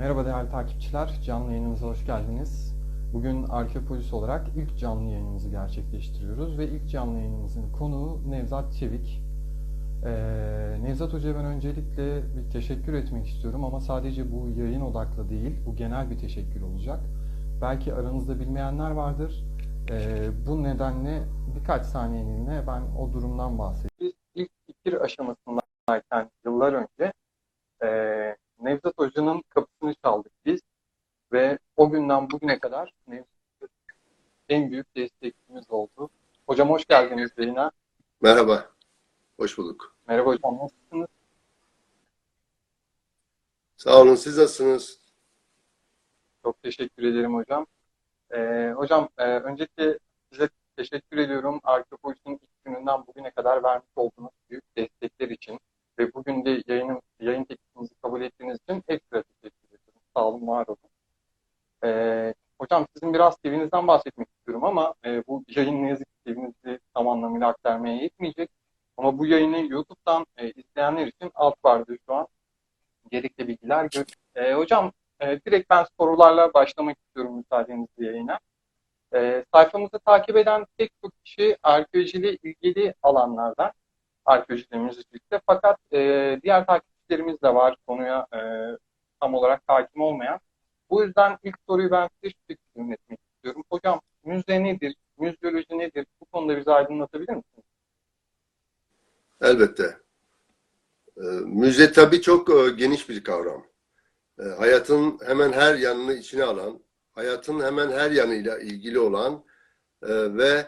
Merhaba değerli takipçiler, canlı yayınımıza hoş geldiniz. Bugün Arkeopolis olarak ilk canlı yayınımızı gerçekleştiriyoruz ve ilk canlı yayınımızın konuğu Nevzat Çevik. Ee, Nevzat Hoca'ya ben öncelikle bir teşekkür etmek istiyorum ama sadece bu yayın odaklı değil, bu genel bir teşekkür olacak. Belki aranızda bilmeyenler vardır. Ee, bu nedenle birkaç saniyeliğine ben o durumdan bahsedeyim. Biz ilk fikir aşamasındayken yıllar önce ee, Nevzat Hoca'nın kapısını çaldık biz ve o günden bugüne kadar Nevzat en büyük destekçimiz oldu. Hocam hoş geldiniz yayına. Merhaba, hoş bulduk. Merhaba hocam nasılsınız? Sağ olun, siz nasılsınız? Çok teşekkür ederim hocam. Ee, hocam e, öncelikle size teşekkür ediyorum. Arkeopolis'in ilk gününden bugüne kadar vermiş olduğunuz büyük destekler için ve bugün de yayının, yayın teklifinizi kabul ettiğiniz için ekstra teşekkür ediyorum. Sağ olun, var olun. Ee, hocam sizin biraz TV'nizden bahsetmek istiyorum ama e, bu yayın ne yazık ki TV'nizi tam anlamıyla aktarmaya yetmeyecek. Ama bu yayını YouTube'dan e, izleyenler için alt barda şu an gerekli bilgiler gör. E, hocam e, direkt ben sorularla başlamak istiyorum müsaadenizle yayına. E, sayfamızı takip eden pek çok kişi arkeolojiyle ilgili alanlardan, arkeolojiyle, müziklikte fakat e, diğer takipçilerimiz de var konuya e, tam olarak hakim olmayan. Bu yüzden ilk soruyu ben size şu şekilde yönetmek istiyorum. Hocam müze nedir? Müzeoloji nedir? Bu konuda bizi aydınlatabilir misiniz? Elbette. Ee, Müze tabii çok e, geniş bir kavram. Ee, Hayatın hemen her yanını içine alan, hayatın hemen her yanıyla ilgili olan e, ve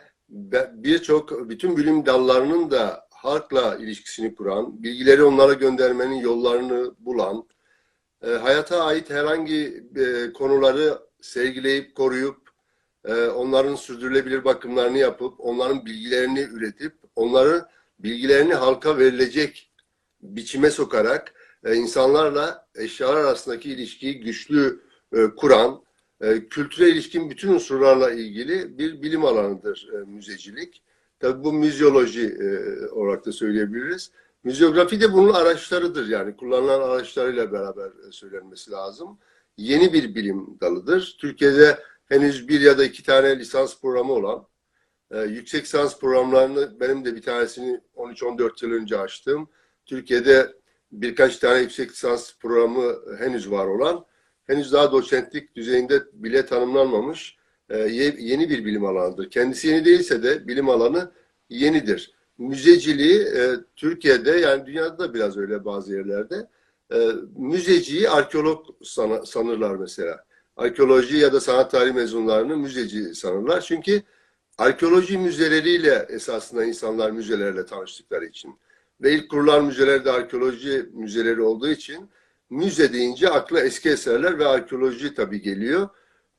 birçok bütün bilim dallarının da halkla ilişkisini kuran, bilgileri onlara göndermenin yollarını bulan, e, hayata ait herhangi e, konuları sergileyip koruyup e, onların sürdürülebilir bakımlarını yapıp onların bilgilerini üretip onları bilgilerini halka verilecek biçime sokarak e, insanlarla eşyalar arasındaki ilişkiyi güçlü e, kuran, e, kültüre ilişkin bütün unsurlarla ilgili bir bilim alanıdır e, müzecilik. Tabii bu müzyoloji e, olarak da söyleyebiliriz. Müzyografi de bunun araçlarıdır yani kullanılan araçlarıyla beraber e, söylenmesi lazım. Yeni bir bilim dalıdır. Türkiye'de henüz bir ya da iki tane lisans programı olan ee, yüksek lisans programlarını benim de bir tanesini 13-14 yıl önce açtım. Türkiye'de birkaç tane yüksek lisans programı henüz var olan, henüz daha doçentlik düzeyinde bile tanımlanmamış e, ye- yeni bir bilim alanıdır. Kendisi yeni değilse de bilim alanı yenidir. Müzeciliği e, Türkiye'de yani dünyada da biraz öyle bazı yerlerde e, müzeciyi arkeolog sana- sanırlar mesela. Arkeoloji ya da sanat tarihi mezunlarını müzeci sanırlar. Çünkü arkeoloji müzeleriyle esasında insanlar müzelerle tanıştıkları için ve ilk kurulan müzeler de arkeoloji müzeleri olduğu için müze deyince akla eski eserler ve arkeoloji tabii geliyor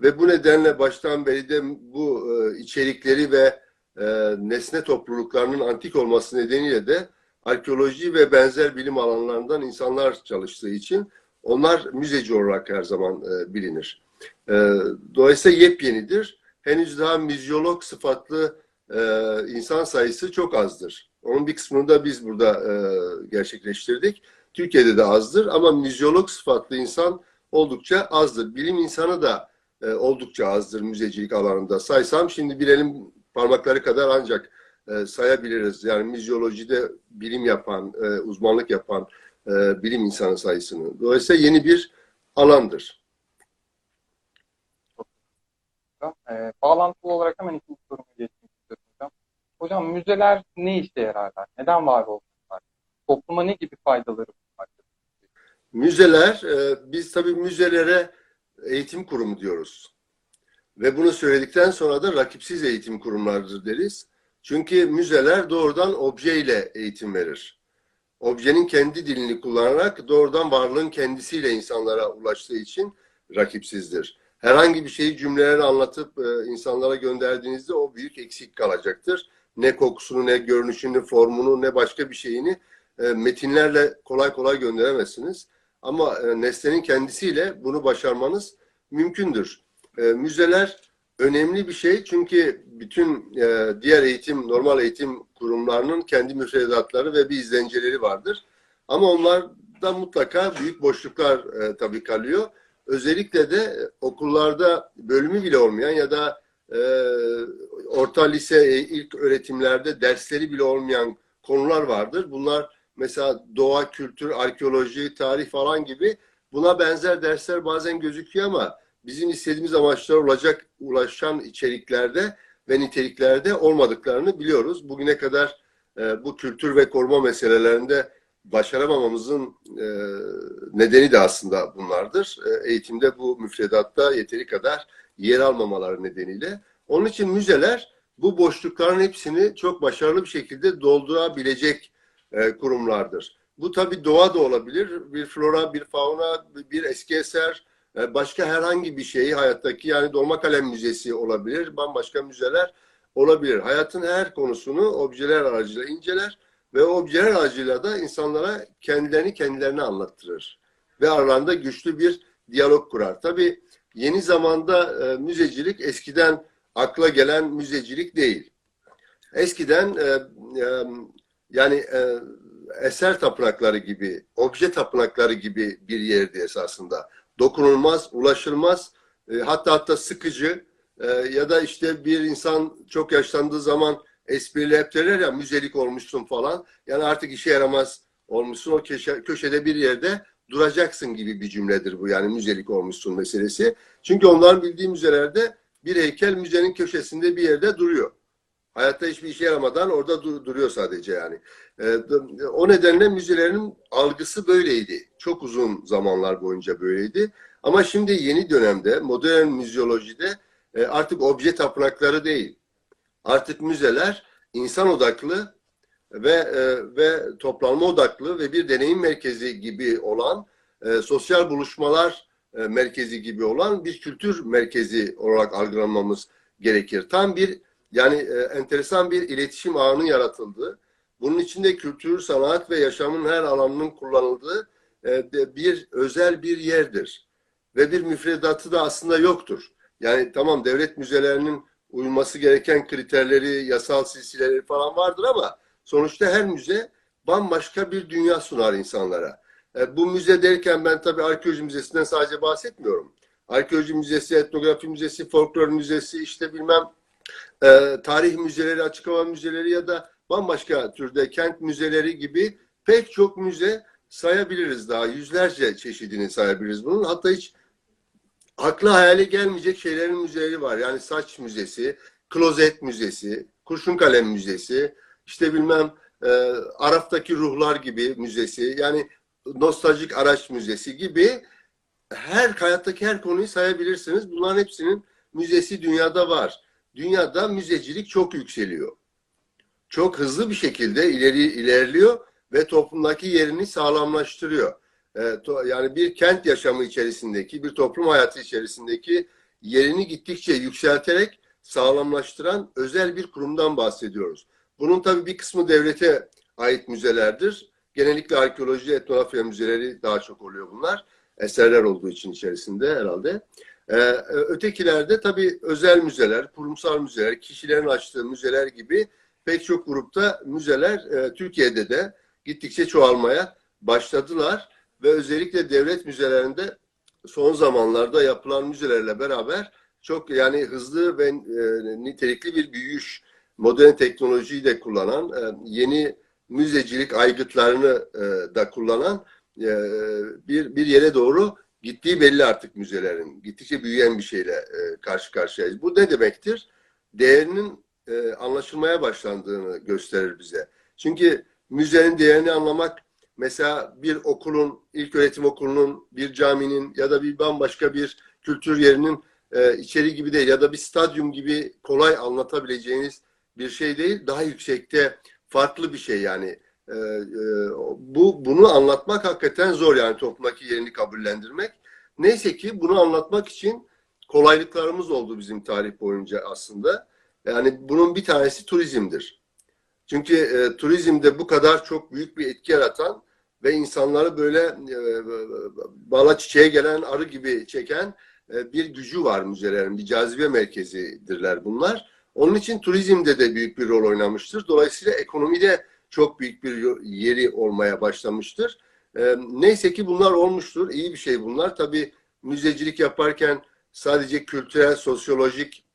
ve bu nedenle baştan beri de bu e, içerikleri ve e, nesne topluluklarının antik olması nedeniyle de arkeoloji ve benzer bilim alanlarından insanlar çalıştığı için onlar müzeci olarak her zaman e, bilinir. E, dolayısıyla yepyenidir henüz daha müzyolog sıfatlı e, insan sayısı çok azdır. Onun bir kısmını da biz burada e, gerçekleştirdik. Türkiye'de de azdır ama müzyolog sıfatlı insan oldukça azdır. Bilim insanı da e, oldukça azdır müzecilik alanında. Saysam şimdi bir elin parmakları kadar ancak e, sayabiliriz. Yani müzyolojide bilim yapan, e, uzmanlık yapan e, bilim insanı sayısını. Dolayısıyla yeni bir alandır. Ee, bağlantılı olarak hemen ikinci soruma geçmek istiyorum hocam. Hocam müzeler ne işe yararlar? Neden var olmalılar? Topluma ne gibi faydaları vardır? Müzeler, e, biz tabii müzelere eğitim kurumu diyoruz. Ve bunu söyledikten sonra da rakipsiz eğitim kurumlarıdır deriz. Çünkü müzeler doğrudan objeyle eğitim verir. Objenin kendi dilini kullanarak doğrudan varlığın kendisiyle insanlara ulaştığı için rakipsizdir. Herhangi bir şeyi cümlelerle anlatıp e, insanlara gönderdiğinizde o büyük eksik kalacaktır. Ne kokusunu, ne görünüşünü, formunu, ne başka bir şeyini e, metinlerle kolay kolay gönderemezsiniz. Ama e, nesnenin kendisiyle bunu başarmanız mümkündür. E, müzeler önemli bir şey çünkü bütün e, diğer eğitim, normal eğitim kurumlarının kendi müfredatları ve bir izlenceleri vardır. Ama onlarda mutlaka büyük boşluklar e, tabii kalıyor. özellikle de okullarda bölümü bile olmayan ya da orta lise ilk öğretimlerde dersleri bile olmayan konular vardır. Bunlar mesela doğa, kültür, arkeoloji, tarih falan gibi buna benzer dersler bazen gözüküyor ama bizim istediğimiz amaçlara ulaşacak, ulaşan içeriklerde ve niteliklerde olmadıklarını biliyoruz. Bugüne kadar e, bu kültür ve koruma meselelerinde başaramamamızın e, nedeni de aslında bunlardır. E, eğitimde bu müfredatta yeteri kadar yer almamaları nedeniyle. Onun için müzeler bu boşlukların hepsini çok başarılı bir şekilde doldurabilecek e, kurumlardır. Bu tabii doğa da olabilir. Bir flora, bir fauna, bir eski eser, e, başka herhangi bir şeyi hayattaki yani Dolma Kalem Müzesi olabilir. Bambaşka müzeler olabilir. Hayatın her konusunu objeler aracılığıyla inceler ve objeler aracılığıyla da insanlara kendilerini kendilerine anlattırır. Ve aralarında güçlü bir diyalog kurar. Tabii yeni zamanda e, müzecilik eskiden akla gelen müzecilik değil. Eskiden e, e, yani e, eser tapınakları gibi, obje tapınakları gibi bir yerdi esasında. Dokunulmaz, ulaşılmaz, e, hatta hatta sıkıcı e, ya da işte bir insan çok yaşlandığı zaman espriyle hep derler ya müzelik olmuşsun falan. Yani artık işe yaramaz olmuşsun. O köşe, köşede bir yerde duracaksın gibi bir cümledir bu. Yani müzelik olmuşsun meselesi. Çünkü onların bildiği müzelerde bir heykel müzenin köşesinde bir yerde duruyor. Hayatta hiçbir işe yaramadan orada dur- duruyor sadece yani. Ee, o nedenle müzelerin algısı böyleydi. Çok uzun zamanlar boyunca böyleydi. Ama şimdi yeni dönemde modern müzeolojide e, artık obje tapınakları değil. Artık müzeler insan odaklı ve e, ve toplanma odaklı ve bir deneyim merkezi gibi olan e, sosyal buluşmalar e, merkezi gibi olan bir kültür merkezi olarak algılamamız gerekir. Tam bir yani e, enteresan bir iletişim ağının yaratıldığı, bunun içinde kültür, sanat ve yaşamın her alanının kullanıldığı e, bir özel bir yerdir. Ve bir müfredatı da aslında yoktur. Yani tamam devlet müzelerinin uyması gereken kriterleri, yasal silsileleri falan vardır ama sonuçta her müze bambaşka bir dünya sunar insanlara. E, bu müze derken ben tabii arkeoloji müzesinden sadece bahsetmiyorum. Arkeoloji müzesi, etnografi müzesi, folklor müzesi, işte bilmem e, tarih müzeleri, açık hava müzeleri ya da bambaşka türde kent müzeleri gibi pek çok müze sayabiliriz daha. Yüzlerce çeşidini sayabiliriz bunun. Hatta hiç akla hayale gelmeyecek şeylerin müzeleri var. Yani saç müzesi, klozet müzesi, kurşun kalem müzesi, işte bilmem e, Araf'taki ruhlar gibi müzesi, yani nostaljik araç müzesi gibi her hayattaki her konuyu sayabilirsiniz. Bunların hepsinin müzesi dünyada var. Dünyada müzecilik çok yükseliyor. Çok hızlı bir şekilde ileri ilerliyor ve toplumdaki yerini sağlamlaştırıyor. E, to, yani bir kent yaşamı içerisindeki, bir toplum hayatı içerisindeki yerini gittikçe yükselterek sağlamlaştıran özel bir kurumdan bahsediyoruz. Bunun tabii bir kısmı devlete ait müzelerdir. Genellikle arkeoloji, etnografya müzeleri daha çok oluyor bunlar. Eserler olduğu için içerisinde herhalde. Ee, ötekilerde tabii özel müzeler, kurumsal müzeler, kişilerin açtığı müzeler gibi pek çok grupta müzeler e, Türkiye'de de gittikçe çoğalmaya başladılar. Ve özellikle devlet müzelerinde son zamanlarda yapılan müzelerle beraber çok yani hızlı ve e, nitelikli bir büyüyüş, modern teknolojiyi de kullanan, e, yeni müzecilik aygıtlarını e, da kullanan e, bir bir yere doğru gittiği belli artık müzelerin. Gittikçe büyüyen bir şeyle e, karşı karşıyayız. Bu ne demektir? Değerinin e, anlaşılmaya başlandığını gösterir bize. Çünkü müzenin değerini anlamak mesela bir okulun, ilk öğretim okulunun, bir caminin ya da bir bambaşka bir kültür yerinin e, içeri gibi değil ya da bir stadyum gibi kolay anlatabileceğiniz bir şey değil. Daha yüksekte farklı bir şey yani. E, e, bu bunu anlatmak hakikaten zor yani toplumdaki yerini kabullendirmek. Neyse ki bunu anlatmak için kolaylıklarımız oldu bizim tarih boyunca aslında. Yani bunun bir tanesi turizmdir. Çünkü e, turizmde bu kadar çok büyük bir etki yaratan ve insanları böyle e, bala çiçeğe gelen arı gibi çeken e, bir gücü var müzelerin. Bir cazibe merkezidirler bunlar. Onun için turizmde de büyük bir rol oynamıştır. Dolayısıyla ekonomide çok büyük bir yeri olmaya başlamıştır. Neyse ki bunlar olmuştur. İyi bir şey bunlar. Tabii müzecilik yaparken sadece kültürel, sosyolojik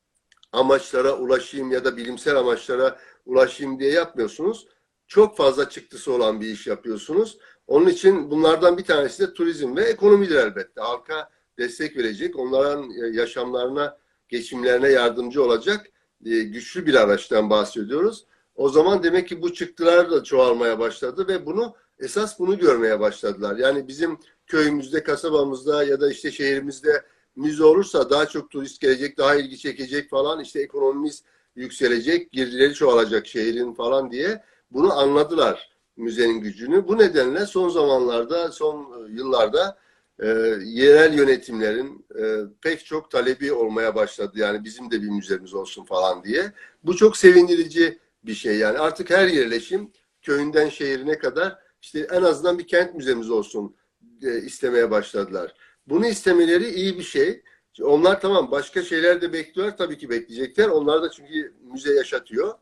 amaçlara ulaşayım ya da bilimsel amaçlara ulaşayım diye yapmıyorsunuz. Çok fazla çıktısı olan bir iş yapıyorsunuz. Onun için bunlardan bir tanesi de turizm ve ekonomidir elbette. Halka destek verecek, onların e, yaşamlarına, geçimlerine yardımcı olacak e, güçlü bir araçtan bahsediyoruz. O zaman demek ki bu çıktılar da çoğalmaya başladı ve bunu esas bunu görmeye başladılar. Yani bizim köyümüzde, kasabamızda ya da işte şehrimizde müze olursa daha çok turist gelecek, daha ilgi çekecek falan işte ekonomimiz yükselecek, girdileri çoğalacak şehrin falan diye bunu anladılar müzenin gücünü. Bu nedenle son zamanlarda, son yıllarda e, yerel yönetimlerin e, pek çok talebi olmaya başladı. Yani bizim de bir müzemiz olsun falan diye. Bu çok sevindirici bir şey. Yani artık her yerleşim köyünden şehrine kadar işte en azından bir kent müzemiz olsun e, istemeye başladılar. Bunu istemeleri iyi bir şey. Onlar tamam başka şeyler de bekliyorlar. Tabii ki bekleyecekler. Onlar da çünkü müze yaşatıyor.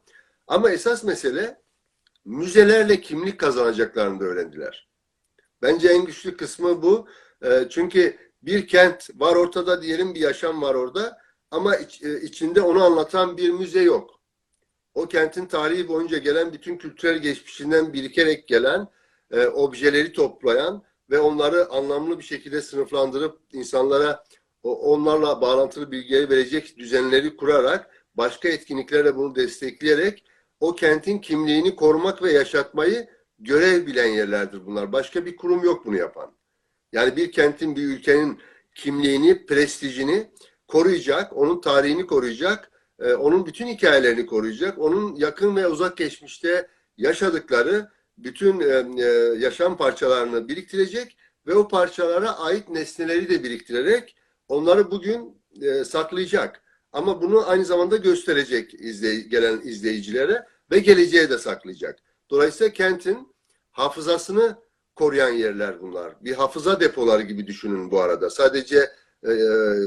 Ama esas mesele müzelerle kimlik kazanacaklarını da öğrendiler. Bence en güçlü kısmı bu. E, çünkü bir kent var ortada diyelim bir yaşam var orada ama e, içinde onu anlatan bir müze yok. O kentin tarihi boyunca gelen bütün kültürel geçmişinden birikerek gelen e, objeleri toplayan ve onları anlamlı bir şekilde sınıflandırıp insanlara onlarla bağlantılı bilgileri verecek düzenleri kurarak başka etkinliklerle bunu destekleyerek o kentin kimliğini korumak ve yaşatmayı görev bilen yerlerdir bunlar. Başka bir kurum yok bunu yapan. Yani bir kentin, bir ülkenin kimliğini, prestijini koruyacak, onun tarihini koruyacak, e, onun bütün hikayelerini koruyacak, onun yakın ve uzak geçmişte yaşadıkları bütün e, e, yaşam parçalarını biriktirecek ve o parçalara ait nesneleri de biriktirerek onları bugün e, saklayacak. Ama bunu aynı zamanda gösterecek izley gelen izleyicilere ve geleceğe de saklayacak. Dolayısıyla kentin hafızasını koruyan yerler bunlar. Bir hafıza depoları gibi düşünün bu arada. Sadece e,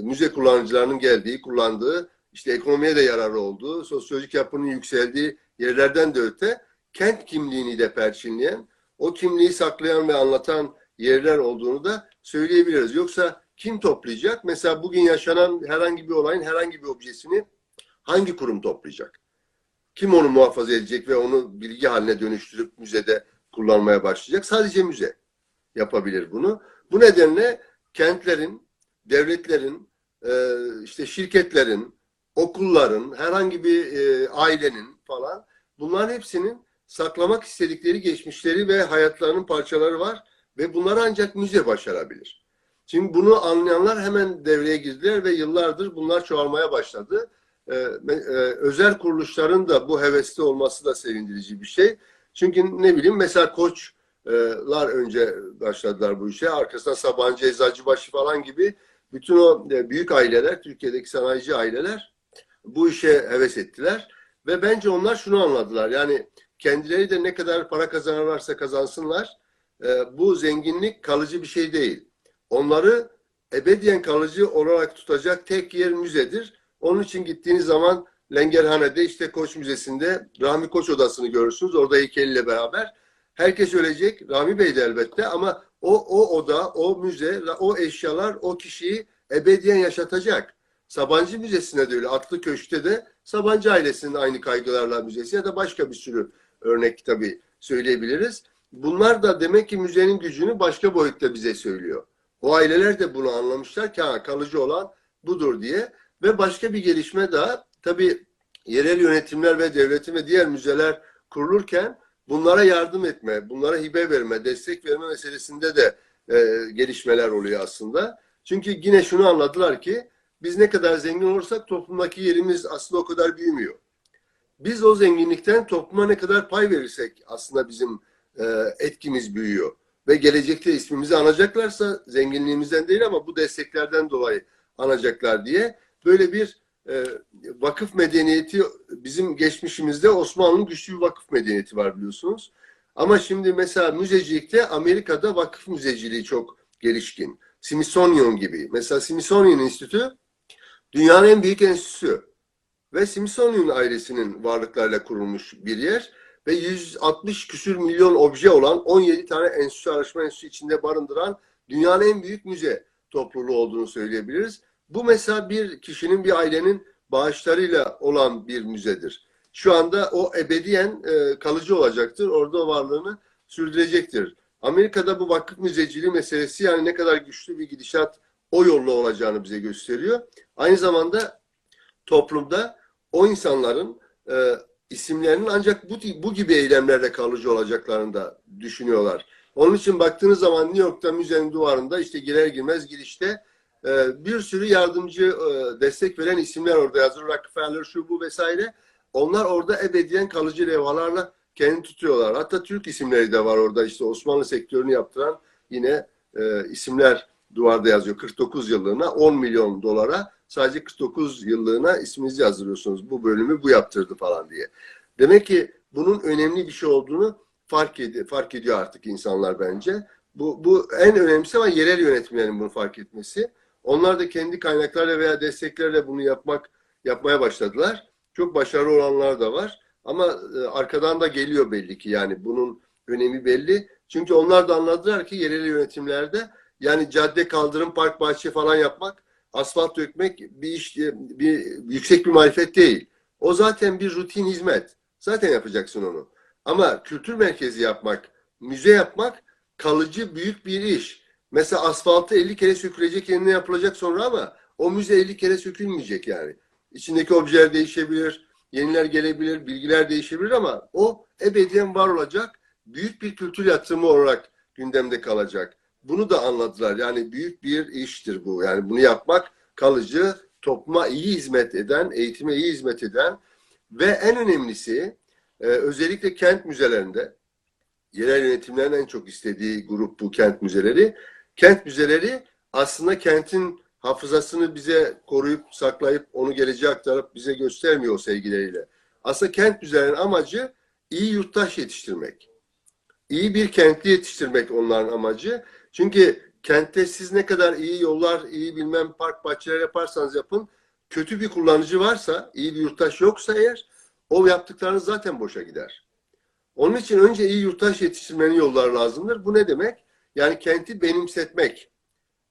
müze kullanıcılarının geldiği, kullandığı, işte ekonomiye de yararı olduğu, sosyolojik yapının yükseldiği yerlerden de öte kent kimliğini de perçinleyen, o kimliği saklayan ve anlatan yerler olduğunu da söyleyebiliriz. Yoksa kim toplayacak? Mesela bugün yaşanan herhangi bir olayın herhangi bir objesini hangi kurum toplayacak? Kim onu muhafaza edecek ve onu bilgi haline dönüştürüp müzede kullanmaya başlayacak? Sadece müze yapabilir bunu. Bu nedenle kentlerin, devletlerin, e, işte şirketlerin, okulların, herhangi bir e, ailenin falan bunların hepsinin saklamak istedikleri geçmişleri ve hayatlarının parçaları var ve bunları ancak müze başarabilir. Şimdi bunu anlayanlar hemen devreye girdiler ve yıllardır bunlar çoğalmaya başladı. Ee, e, özel kuruluşların da bu hevesli olması da sevindirici bir şey. Çünkü ne bileyim mesela koçlar önce başladılar bu işe. Arkasından Sabancı, Eczacıbaşı falan gibi bütün o e, büyük aileler, Türkiye'deki sanayici aileler bu işe heves ettiler. Ve bence onlar şunu anladılar. Yani kendileri de ne kadar para kazanırlarsa kazansınlar e, bu zenginlik kalıcı bir şey değil. Onları ebediyen kalıcı olarak tutacak tek yer müzedir. Onun için gittiğiniz zaman Lengerhane'de işte Koç Müzesi'nde Rahmi Koç odasını görürsünüz. Orada heykeliyle beraber. Herkes ölecek. Rahmi Bey de elbette ama o, o oda, o müze, o eşyalar o kişiyi ebediyen yaşatacak. Sabancı Müzesi'ne de öyle. Atlı Köşk'te de Sabancı ailesinin aynı kaygılarla müzesi ya da başka bir sürü örnek tabii söyleyebiliriz. Bunlar da demek ki müzenin gücünü başka boyutta bize söylüyor. O aileler de bunu anlamışlar ki ha, kalıcı olan budur diye. Ve başka bir gelişme daha tabii yerel yönetimler ve devletin ve diğer müzeler kurulurken bunlara yardım etme, bunlara hibe verme, destek verme meselesinde de e, gelişmeler oluyor aslında. Çünkü yine şunu anladılar ki biz ne kadar zengin olursak toplumdaki yerimiz aslında o kadar büyümüyor. Biz o zenginlikten topluma ne kadar pay verirsek aslında bizim e, etkimiz büyüyor. Ve gelecekte ismimizi anacaklarsa zenginliğimizden değil ama bu desteklerden dolayı anacaklar diye böyle bir e, vakıf medeniyeti bizim geçmişimizde Osmanlı'nın güçlü bir vakıf medeniyeti var biliyorsunuz. Ama şimdi mesela müzecilikte Amerika'da vakıf müzeciliği çok gelişkin. Smithsonian gibi. Mesela Smithsonian Enstitü dünyanın en büyük enstitüsü ve Smithsonian ailesinin varlıklarıyla kurulmuş bir yer ve 160 küsür milyon obje olan 17 tane enstitü araştırma enstitüsü içinde barındıran dünyanın en büyük müze. topluluğu olduğunu söyleyebiliriz. Bu mesela bir kişinin, bir ailenin bağışlarıyla olan bir müzedir. Şu anda o ebediyen e, kalıcı olacaktır. Orada varlığını sürdürecektir. Amerika'da bu vakıf müzeciliği meselesi yani ne kadar güçlü bir gidişat o yolla olacağını bize gösteriyor. Aynı zamanda toplumda o insanların e, isimlerinin ancak bu, bu gibi eylemlerle kalıcı olacaklarını da düşünüyorlar. Onun için baktığınız zaman New York'ta müzenin duvarında işte girer girmez girişte e, bir sürü yardımcı e, destek veren isimler orada yazıyor. Rockefeller, şu bu vesaire. Onlar orada ebediyen kalıcı levhalarla kendini tutuyorlar. Hatta Türk isimleri de var orada. İşte Osmanlı sektörünü yaptıran yine e, isimler duvarda yazıyor. 49 yıllığına 10 milyon dolara sadece 49 yıllığına isminizi yazdırıyorsunuz. Bu bölümü bu yaptırdı falan diye. Demek ki bunun önemli bir şey olduğunu fark, ed fark ediyor artık insanlar bence. Bu, bu en önemlisi ama yerel yönetimlerin bunu fark etmesi. Onlar da kendi kaynaklarla veya desteklerle bunu yapmak yapmaya başladılar. Çok başarılı olanlar da var. Ama e, arkadan da geliyor belli ki yani bunun önemi belli. Çünkü onlar da anladılar ki yerel yönetimlerde yani cadde, kaldırım, park, bahçe falan yapmak, asfalt dökmek bir iş, bir yüksek bir marifet değil. O zaten bir rutin hizmet. Zaten yapacaksın onu. Ama kültür merkezi yapmak, müze yapmak kalıcı büyük bir iş. Mesela asfaltı 50 kere sökülecek yerine yapılacak sonra ama o müze 50 kere sökülmeyecek yani. İçindeki objeler değişebilir, yeniler gelebilir, bilgiler değişebilir ama o ebediyen var olacak büyük bir kültür yatırımı olarak gündemde kalacak. Bunu da anladılar. Yani büyük bir iştir bu. Yani bunu yapmak kalıcı, topluma iyi hizmet eden, eğitime iyi hizmet eden ve en önemlisi e, özellikle kent müzelerinde yerel yönetimlerin en çok istediği grup bu kent müzeleri. Kent müzeleri aslında kentin hafızasını bize koruyup saklayıp onu geleceğe aktarıp bize göstermiyor o sevgileriyle. Aslında kent müzelerinin amacı iyi yurttaş yetiştirmek. İyi bir kentli yetiştirmek onların amacı. Çünkü kentte siz ne kadar iyi yollar, iyi bilmem park bahçeler yaparsanız yapın, kötü bir kullanıcı varsa, iyi bir yurttaş yoksa eğer, o yaptıklarınız zaten boşa gider. Onun için önce iyi yurttaş yetiştirmenin yolları lazımdır. Bu ne demek? Yani kenti benimsetmek,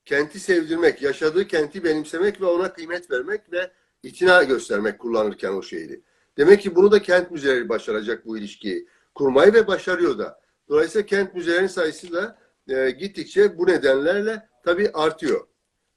kenti sevdirmek, yaşadığı kenti benimsemek ve ona kıymet vermek ve itina göstermek kullanırken o şehri. Demek ki bunu da kent müzeleri başaracak bu ilişkiyi kurmayı ve başarıyor da. Dolayısıyla kent müzelerinin sayısı da e, gittikçe bu nedenlerle tabii artıyor.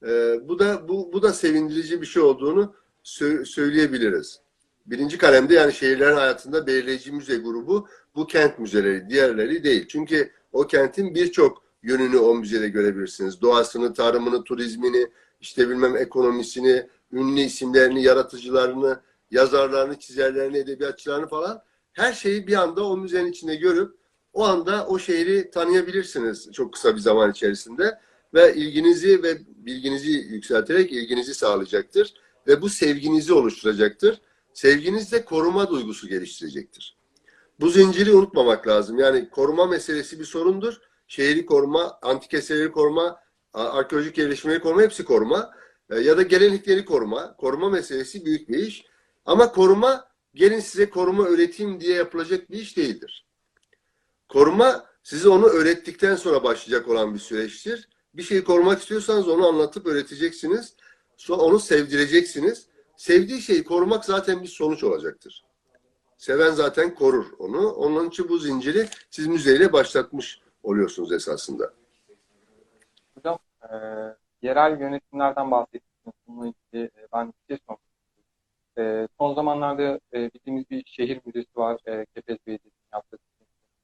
E, bu da bu, bu da sevindirici bir şey olduğunu sö- söyleyebiliriz. Birinci kalemde yani şehirlerin hayatında belirleyici müze grubu bu kent müzeleri, diğerleri değil. Çünkü o kentin birçok yönünü o müzede görebilirsiniz. Doğasını, tarımını, turizmini, işte bilmem ekonomisini, ünlü isimlerini, yaratıcılarını, yazarlarını, çizerlerini, edebiyatçılarını falan her şeyi bir anda o müzenin içinde görüp o anda o şehri tanıyabilirsiniz çok kısa bir zaman içerisinde ve ilginizi ve bilginizi yükselterek ilginizi sağlayacaktır ve bu sevginizi oluşturacaktır. Sevginiz de koruma duygusu geliştirecektir. Bu zinciri unutmamak lazım. Yani koruma meselesi bir sorundur. Şehri koruma, antik eserleri koruma, arkeolojik yerleşimleri koruma hepsi koruma. E, Ya da gelenekleri koruma. Koruma meselesi büyük bir iş. Ama koruma gelin size koruma öğreteyim diye yapılacak bir iş değildir. Koruma size onu öğrettikten sonra başlayacak olan bir süreçtir. Bir şeyi korumak istiyorsanız onu anlatıp öğreteceksiniz. Sonra onu sevdireceksiniz. Sevdiği şeyi korumak zaten bir sonuç olacaktır. Seven zaten korur onu. Onun için bu zinciri siz müzeyle başlatmış oluyorsunuz esasında. Hocam e, yerel yönetimlerden bahsettiniz. Bununla ilgili e, ben bir şey. E, son zamanlarda e, bildiğimiz bir şehir müzesi var. E, Kepez Belediyesi'nin yaptığı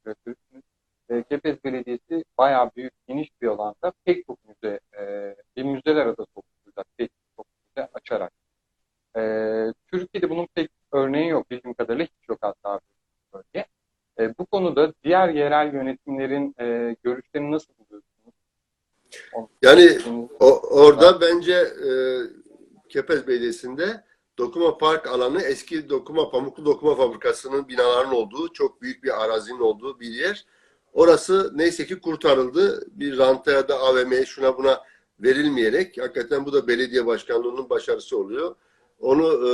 küratörüsünüz. E, Kepez Belediyesi bayağı büyük, geniş bir alanda pek çok müze, e, bir müzeler adası oluşturacak. Pek çok müze açarak. E, Türkiye'de bunun pek örneği yok. Bildiğim kadarıyla hiç yok hatta bir bölge. E, bu konuda diğer yerel yönetimlerin e, görüşlerini nasıl buluyorsunuz? Onu- Yani O, orada bence e, Kepez Belediyesi'nde Dokuma Park alanı eski Dokuma Pamuklu Dokuma Fabrikası'nın binaların olduğu çok büyük bir arazinin olduğu bir yer. Orası neyse ki kurtarıldı. Bir ranta ya da AVM'ye şuna buna verilmeyerek hakikaten bu da belediye başkanlığının başarısı oluyor. Onu e,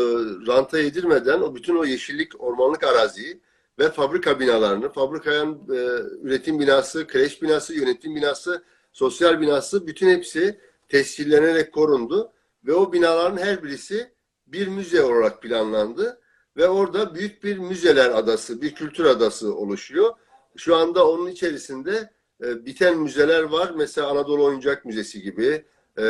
ranta yedirmeden o bütün o yeşillik, ormanlık araziyi ve fabrika binalarını, fabrikanın e, üretim binası, kreş binası, yönetim binası, sosyal binası bütün hepsi tescillenerek korundu ve o binaların her birisi bir müze olarak planlandı ve orada büyük bir müzeler adası, bir kültür adası oluşuyor. Şu anda onun içerisinde e, biten müzeler var. Mesela Anadolu Oyuncak Müzesi gibi, e,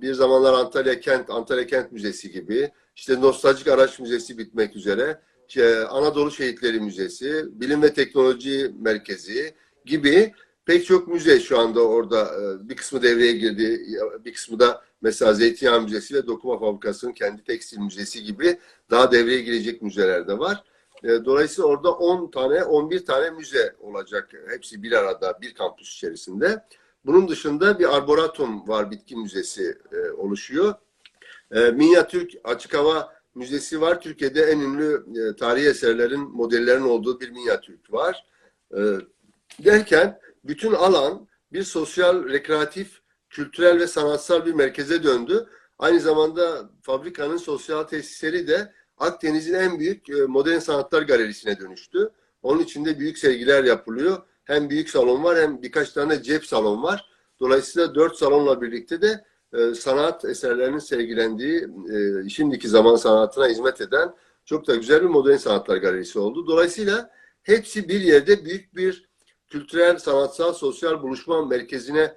bir zamanlar Antalya Kent, Antalya Kent Müzesi gibi, işte Nostaljik Araç Müzesi bitmek üzere, işte Anadolu Şehitleri Müzesi, Bilim ve Teknoloji Merkezi gibi pek çok müze şu anda orada e, bir kısmı devreye girdi, bir kısmı da mesela Zeytinyağı Müzesi ve Dokuma Fabrikası'nın kendi tekstil müzesi gibi daha devreye girecek müzeler de var. E, Dolayısıyla orada 10 tane, 11 tane müze olacak. Hepsi bir arada, bir kampüs içerisinde. Bunun dışında bir arboratum var, bitki müzesi e, oluşuyor. Minyatürk Açık Hava Müzesi var. Türkiye'de en ünlü tarihi eserlerin, modellerin olduğu bir minyatürk var. Derken bütün alan bir sosyal, rekreatif, kültürel ve sanatsal bir merkeze döndü. Aynı zamanda fabrikanın sosyal tesisleri de Akdeniz'in en büyük e, modern sanatlar galerisine dönüştü. Onun içinde büyük sergiler yapılıyor. Hem büyük salon var hem birkaç tane cep salon var. Dolayısıyla dört salonla birlikte de e, sanat eserlerinin sergilendiği, e, şimdiki zaman sanatına hizmet eden çok da güzel bir modern sanatlar galerisi oldu. Dolayısıyla hepsi bir yerde büyük bir kültürel, sanatsal, sosyal buluşma merkezine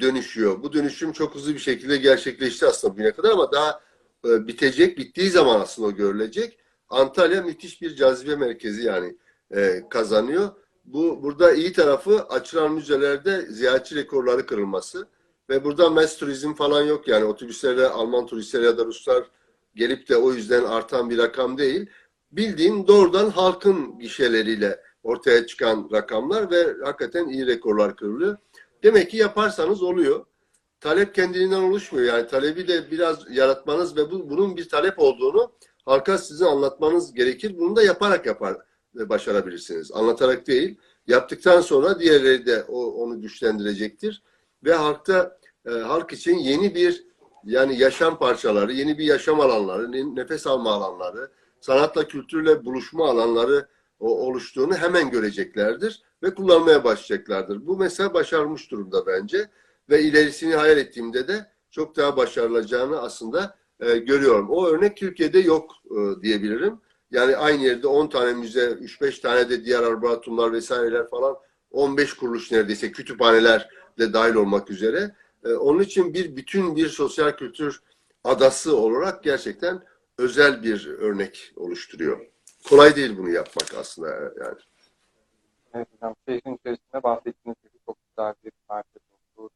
dönüşüyor. Bu dönüşüm çok hızlı bir şekilde gerçekleşti aslında bugüne kadar ama daha e, bitecek, bittiği zaman aslında o görülecek. Antalya müthiş bir cazibe merkezi yani e, kazanıyor. Bu burada iyi tarafı açılan müzelerde ziyaretçi rekorları kırılması ve burada mass turizm falan yok yani otobüslerde Alman turistler ya da Ruslar gelip de o yüzden artan bir rakam değil. Bildiğin doğrudan halkın gişeleriyle ortaya çıkan rakamlar ve hakikaten iyi rekorlar kırılıyor. Demek ki yaparsanız oluyor. Talep kendiliğinden oluşmuyor. Yani talebi de biraz yaratmanız ve bu, bunun bir talep olduğunu halka sizin anlatmanız gerekir. Bunu da yaparak yapar ve başarabilirsiniz. Anlatarak değil. Yaptıktan sonra diğerleri de o, onu güçlendirecektir. Ve halkta e, halk için yeni bir yani yaşam parçaları, yeni bir yaşam alanları, nefes alma alanları, sanatla kültürle buluşma alanları oluştuğunu hemen göreceklerdir ve kullanmaya başlayacaklardır. Bu mesela başarılmış durumda bence ve ilerisini hayal ettiğimde de çok daha başarılacağını aslında e, görüyorum. O örnek Türkiye'de yok e, diyebilirim. Yani aynı yerde 10 tane müze, 3-5 tane de diğer arboratumlar vesaireler falan 15 kuruluş neredeyse kütüphaneler de dahil olmak üzere. E, onun için bir bütün bir sosyal kültür adası olarak gerçekten özel bir örnek oluşturuyor. Kolay değil bunu yapmak aslında yani. Evet hocam, şehrin içerisinde bahsettiğiniz gibi çok güzel bir merkez olduğu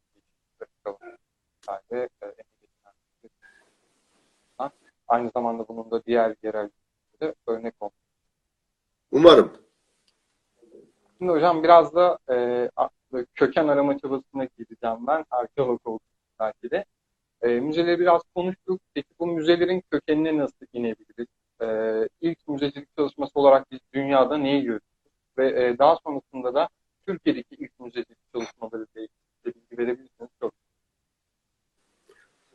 ve aynı zamanda bunun da diğer yerel de örnek oldu. Umarım. Şimdi hocam biraz da e, köken arama çabasına gideceğim ben. Arkeolog oldum belki de. E, müzeleri biraz konuştuk. Peki bu müzelerin kökenine nasıl inebiliriz? E, ilk müzecilik çalışması olarak biz dünyada neyi görüyoruz? Ve e, daha sonrasında da Türkiye'deki ilk müzecilik çalışmaları ile bilgi verebilirsiniz. Çok.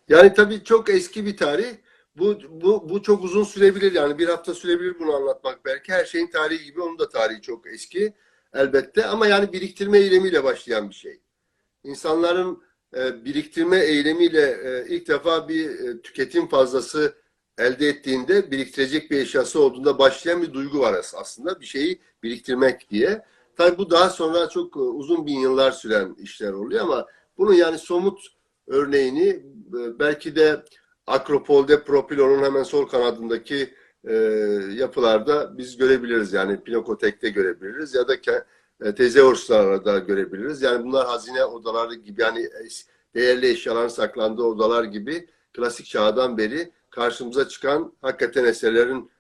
Yani tabii çok eski bir tarih. Bu, bu, bu çok uzun sürebilir yani bir hafta sürebilir bunu anlatmak belki. Her şeyin tarihi gibi onun da tarihi çok eski elbette ama yani biriktirme eylemiyle başlayan bir şey. İnsanların e, biriktirme eylemiyle e, ilk defa bir e, tüketim fazlası elde ettiğinde biriktirecek bir eşyası olduğunda başlayan bir duygu var aslında. Bir şeyi biriktirmek diye. Tabii bu daha sonra çok e, uzun bin yıllar süren işler oluyor ama bunun yani somut örneğini e, belki de Akropol'de Propilon'un hemen sol kanadındaki e, yapılarda biz görebiliriz. Yani Pinakotek'te görebiliriz ya da e, Tezeus'larda görebiliriz. Yani bunlar hazine odaları gibi yani değerli eşyaların saklandığı odalar gibi klasik çağdan beri karşımıza çıkan hakikaten eserlerin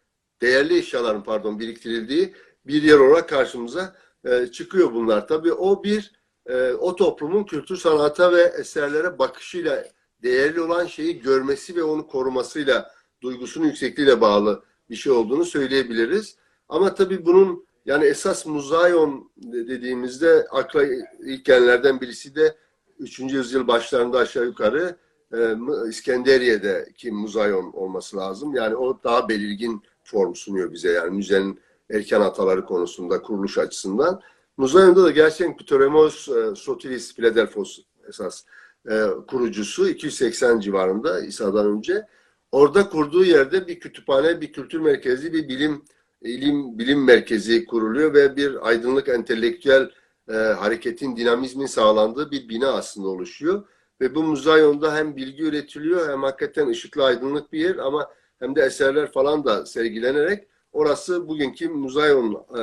değerli eşyaların pardon biriktirildiği bir yer olarak karşımıza e, çıkıyor bunlar. Tabii o bir e, o toplumun kültür sanata ve eserlere bakışıyla değerli olan şeyi görmesi ve onu korumasıyla duygusunun yüksekliğiyle bağlı bir şey olduğunu söyleyebiliriz. Ama tabii bunun yani esas muzayon dediğimizde akla ilk gelenlerden birisi de 3. yüzyıl başlarında aşağı yukarı İskenderiye'deki muzayon olması lazım. Yani o daha belirgin form sunuyor bize yani müzenin erken ataları konusunda kuruluş açısından. Muzayon'da da gerçekten Ptolemaios e, Sotiris Philadelphos esas e, kurucusu 280 civarında İsa'dan önce. Orada kurduğu yerde bir kütüphane, bir kültür merkezi, bir bilim ilim bilim merkezi kuruluyor ve bir aydınlık entelektüel e, hareketin dinamizmin sağlandığı bir bina aslında oluşuyor. Ve bu muzayonda hem bilgi üretiliyor hem hakikaten ışıklı aydınlık bir yer ama hem de eserler falan da sergilenerek orası bugünkü muzayon e,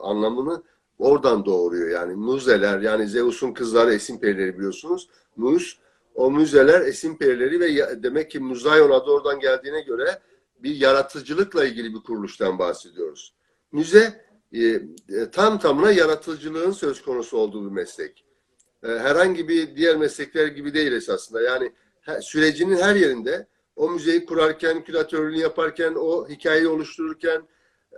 anlamını oradan doğuruyor. Yani müzeler yani Zeus'un kızları esin perileri biliyorsunuz. Muz o müzeler esin perileri ve ya- demek ki muzayon adı oradan geldiğine göre bir yaratıcılıkla ilgili bir kuruluştan bahsediyoruz. Müze e, e, tam tamına yaratıcılığın söz konusu olduğu bir meslek. E, herhangi bir diğer meslekler gibi değil esasında. Yani sürecinin her yerinde o müzeyi kurarken, küratörlüğünü yaparken, o hikayeyi oluştururken,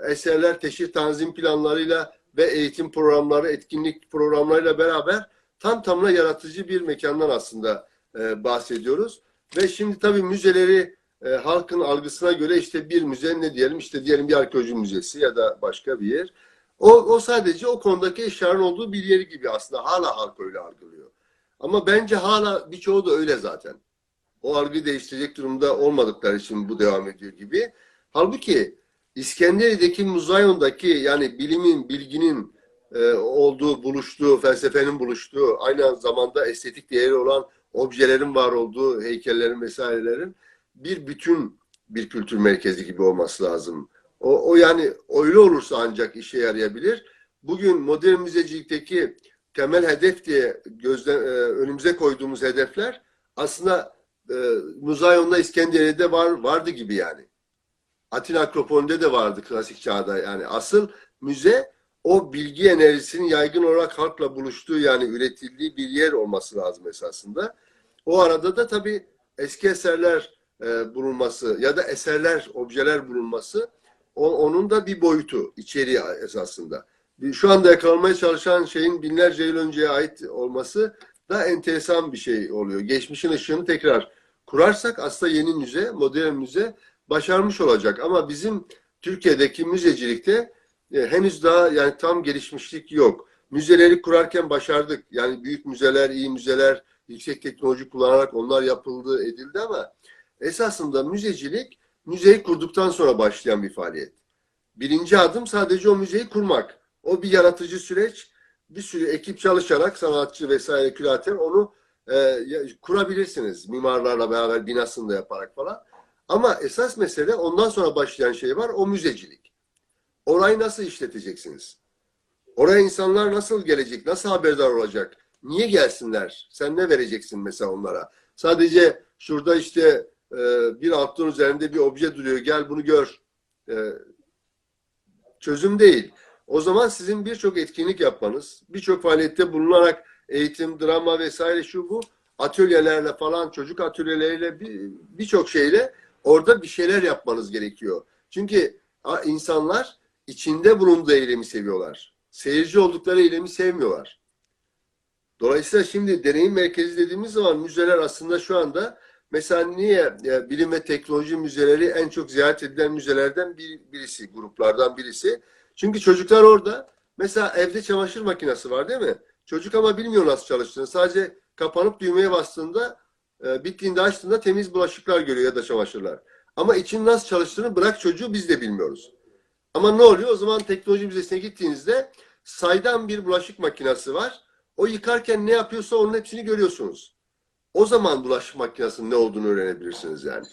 eserler teşhir tanzim planlarıyla ve eğitim programları, etkinlik programlarıyla beraber tam tamına yaratıcı bir mekandan aslında e, bahsediyoruz. Ve şimdi tabii müzeleri e, halkın algısına göre işte bir müze ne diyelim işte diyelim bir arkeoloji müzesi ya da başka bir yer. O, o sadece o konudaki eşyanın olduğu bir yer gibi aslında hala halk öyle algılıyor. Ama bence hala birçoğu da öyle zaten. O algıyı değiştirecek durumda olmadıkları için bu devam ediyor gibi. Halbuki İskenderiye'deki Muzayon'daki yani bilimin, bilginin e, olduğu, buluştuğu, felsefenin buluştuğu, aynı zamanda estetik değeri olan objelerin var olduğu, heykellerin vesairelerin bir bütün bir kültür merkezi gibi olması lazım. O, o yani öyle olursa ancak işe yarayabilir. Bugün modern müzecilikteki temel hedef diye gözle, e, önümüze koyduğumuz hedefler aslında e, Muzayon'da İskenderiye'de var vardı gibi yani. Atina Akropolü'nde de vardı klasik çağda yani. Asıl müze o bilgi enerjisinin yaygın olarak halkla buluştuğu yani üretildiği bir yer olması lazım esasında. O arada da tabii eski eserler e, bulunması ya da eserler, objeler bulunması onun da bir boyutu, içeriği esasında. Şu anda yakalanmaya çalışan şeyin binlerce yıl önceye ait olması da enteresan bir şey oluyor. Geçmişin ışığını tekrar kurarsak aslında yeni müze, modern müze başarmış olacak. Ama bizim Türkiye'deki müzecilikte e, henüz daha yani tam gelişmişlik yok. Müzeleri kurarken başardık. Yani büyük müzeler, iyi müzeler, yüksek teknoloji kullanarak onlar yapıldı, edildi ama esasında müzecilik müzeyi kurduktan sonra başlayan bir faaliyet. Birinci adım sadece o müzeyi kurmak. O bir yaratıcı süreç. Bir sürü ekip çalışarak sanatçı vesaire küratör onu e, kurabilirsiniz. Mimarlarla beraber binasını da yaparak falan. Ama esas mesele ondan sonra başlayan şey var o müzecilik. Orayı nasıl işleteceksiniz? Oraya insanlar nasıl gelecek? Nasıl haberdar olacak? Niye gelsinler? Sen ne vereceksin mesela onlara? Sadece şurada işte e, bir altın üzerinde bir obje duruyor. Gel bunu gör. E, çözüm değil. O zaman sizin birçok etkinlik yapmanız, birçok faaliyette bulunarak eğitim, drama vesaire şu bu atölyelerle falan çocuk atölyeleriyle bir- birçok şeyle orada bir şeyler yapmanız gerekiyor. Çünkü insanlar içinde bulunduğu eylemi seviyorlar. Seyirci oldukları eylemi sevmiyorlar. Dolayısıyla şimdi deneyim merkezi dediğimiz zaman müzeler aslında şu anda mesela niye e, bilim ve teknoloji müzeleri en çok ziyaret edilen müzelerden bir, birisi, gruplardan birisi. Çünkü çocuklar orada mesela evde çamaşır makinesi var değil mi? Çocuk ama bilmiyor nasıl çalıştığını. Sadece kapanıp düğmeye bastığında e, bittiğinde açtığında temiz bulaşıklar görüyor ya da çamaşırlar. Ama için nasıl çalıştığını bırak çocuğu biz de bilmiyoruz. Ama ne oluyor? O zaman teknoloji müzesine gittiğinizde saydam bir bulaşık makinesi var. O yıkarken ne yapıyorsa onun hepsini görüyorsunuz. O zaman bulaşık makinesinin ne olduğunu öğrenebilirsiniz yani.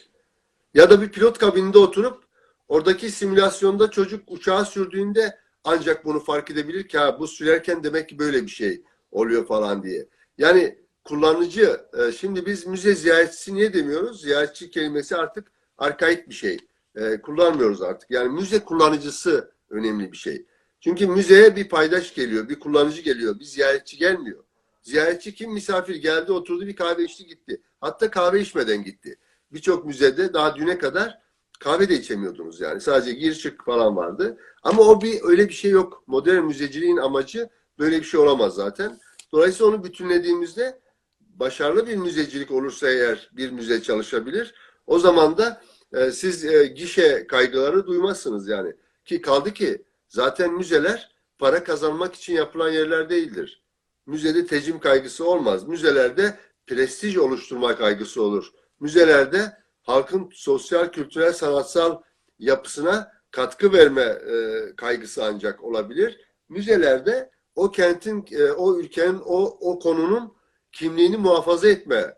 Ya da bir pilot kabininde oturup oradaki simülasyonda çocuk uçağı sürdüğünde ancak bunu fark edebilir ki ha, bu sürerken demek ki böyle bir şey oluyor falan diye. Yani kullanıcı e, şimdi biz müze ziyaretçisi niye demiyoruz? Ziyaretçi kelimesi artık arkaik bir şey. E, kullanmıyoruz artık. Yani müze kullanıcısı önemli bir şey. Çünkü müzeye bir paydaş geliyor, bir kullanıcı geliyor, bir ziyaretçi gelmiyor. Ziyaretçi kim? Misafir geldi, oturdu, bir kahve içti, gitti. Hatta kahve içmeden gitti. Birçok müzede daha düne kadar kahve de içemiyordunuz yani. Sadece gir çık falan vardı. Ama o bir öyle bir şey yok. Modern müzeciliğin amacı böyle bir şey olamaz zaten. Dolayısıyla onu bütünlediğimizde başarılı bir müzecilik olursa eğer bir müze çalışabilir. O zaman da e, siz e, gişe kaygıları duymazsınız yani. Ki kaldı ki zaten müzeler para kazanmak için yapılan yerler değildir. Müzede tecim kaygısı olmaz. Müzelerde prestij oluşturma kaygısı olur. Müzelerde halkın sosyal, kültürel, sanatsal yapısına katkı verme e, kaygısı ancak olabilir. Müzelerde o kentin, e, o ülkenin, o, o konunun kimliğini muhafaza etme,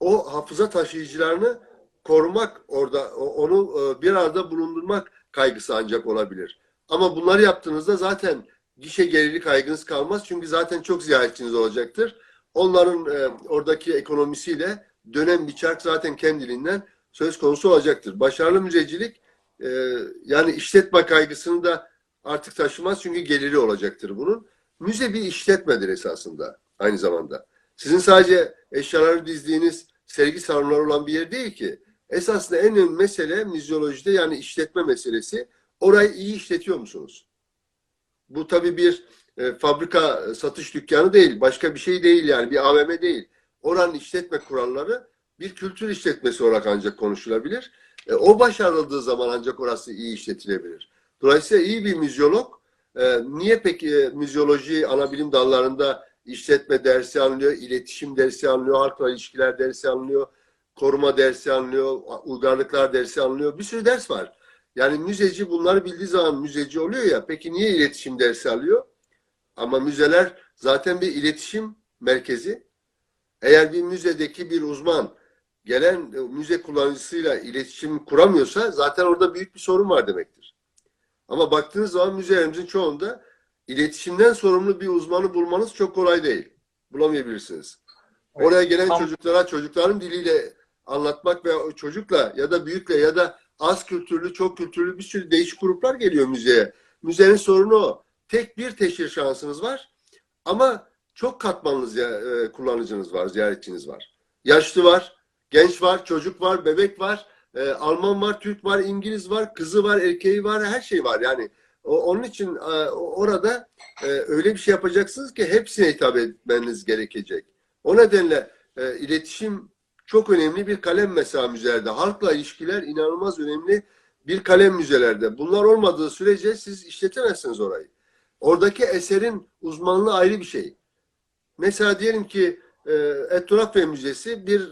o hafıza taşıyıcılarını korumak, orada onu e, bir arada bulundurmak kaygısı ancak olabilir. Ama bunları yaptığınızda zaten gişe gerili kaygınız kalmaz. Çünkü zaten çok ziyaretçiniz olacaktır. Onların e, oradaki ekonomisiyle dönem bir çark zaten kendiliğinden söz konusu olacaktır. Başarılı müzecilik e, yani işletme kaygısını da artık taşımaz çünkü geliri olacaktır bunun. Müze bir işletmedir esasında aynı zamanda. Sizin sadece eşyaları dizdiğiniz sergi salonları olan bir yer değil ki. Esasında en önemli mesele müzyolojide yani işletme meselesi. Orayı iyi işletiyor musunuz? Bu tabii bir e, fabrika e, satış dükkanı değil, başka bir şey değil yani bir AVM değil. Oranın işletme kuralları bir kültür işletmesi olarak ancak konuşulabilir. E, o başarıldığı zaman ancak orası iyi işletilebilir. Dolayısıyla iyi bir müzyolog e, niye peki e, müzyoloji ana bilim dallarında işletme dersi alınıyor, iletişim dersi alınıyor, halkla ilişkiler dersi alınıyor, koruma dersi alınıyor, uygarlıklar dersi alınıyor. Bir sürü ders var. Yani müzeci bunları bildiği zaman müzeci oluyor ya. Peki niye iletişim dersi alıyor? Ama müzeler zaten bir iletişim merkezi. Eğer bir müzedeki bir uzman gelen e, müze kullanıcısıyla iletişim kuramıyorsa zaten orada büyük bir sorun var demektir. Ama baktığınız zaman müzelerimizin çoğunda iletişimden sorumlu bir uzmanı bulmanız çok kolay değil. Bulamayabilirsiniz. Oraya gelen çocuklara çocukların diliyle anlatmak ve çocukla ya da büyükle ya da az kültürlü, çok kültürlü bir sürü değişik gruplar geliyor müzeye. Müzenin sorunu o. Tek bir teşhir şansınız var ama çok katmanlı e, kullanıcınız var, ziyaretçiniz var. Yaşlı var, genç var, çocuk var, bebek var, e, Alman var, Türk var, İngiliz var, kızı var, erkeği var, her şey var. Yani onun için e, orada öyle bir şey yapacaksınız ki hepsine hitap etmeniz gerekecek. O nedenle iletişim çok önemli bir kalem mesela müzelerde. Halkla ilişkiler inanılmaz önemli bir kalem müzelerde. Bunlar olmadığı sürece siz işletemezsiniz orayı. Oradaki eserin uzmanlığı ayrı bir şey. Mesela diyelim ki e, Etnografya Müzesi bir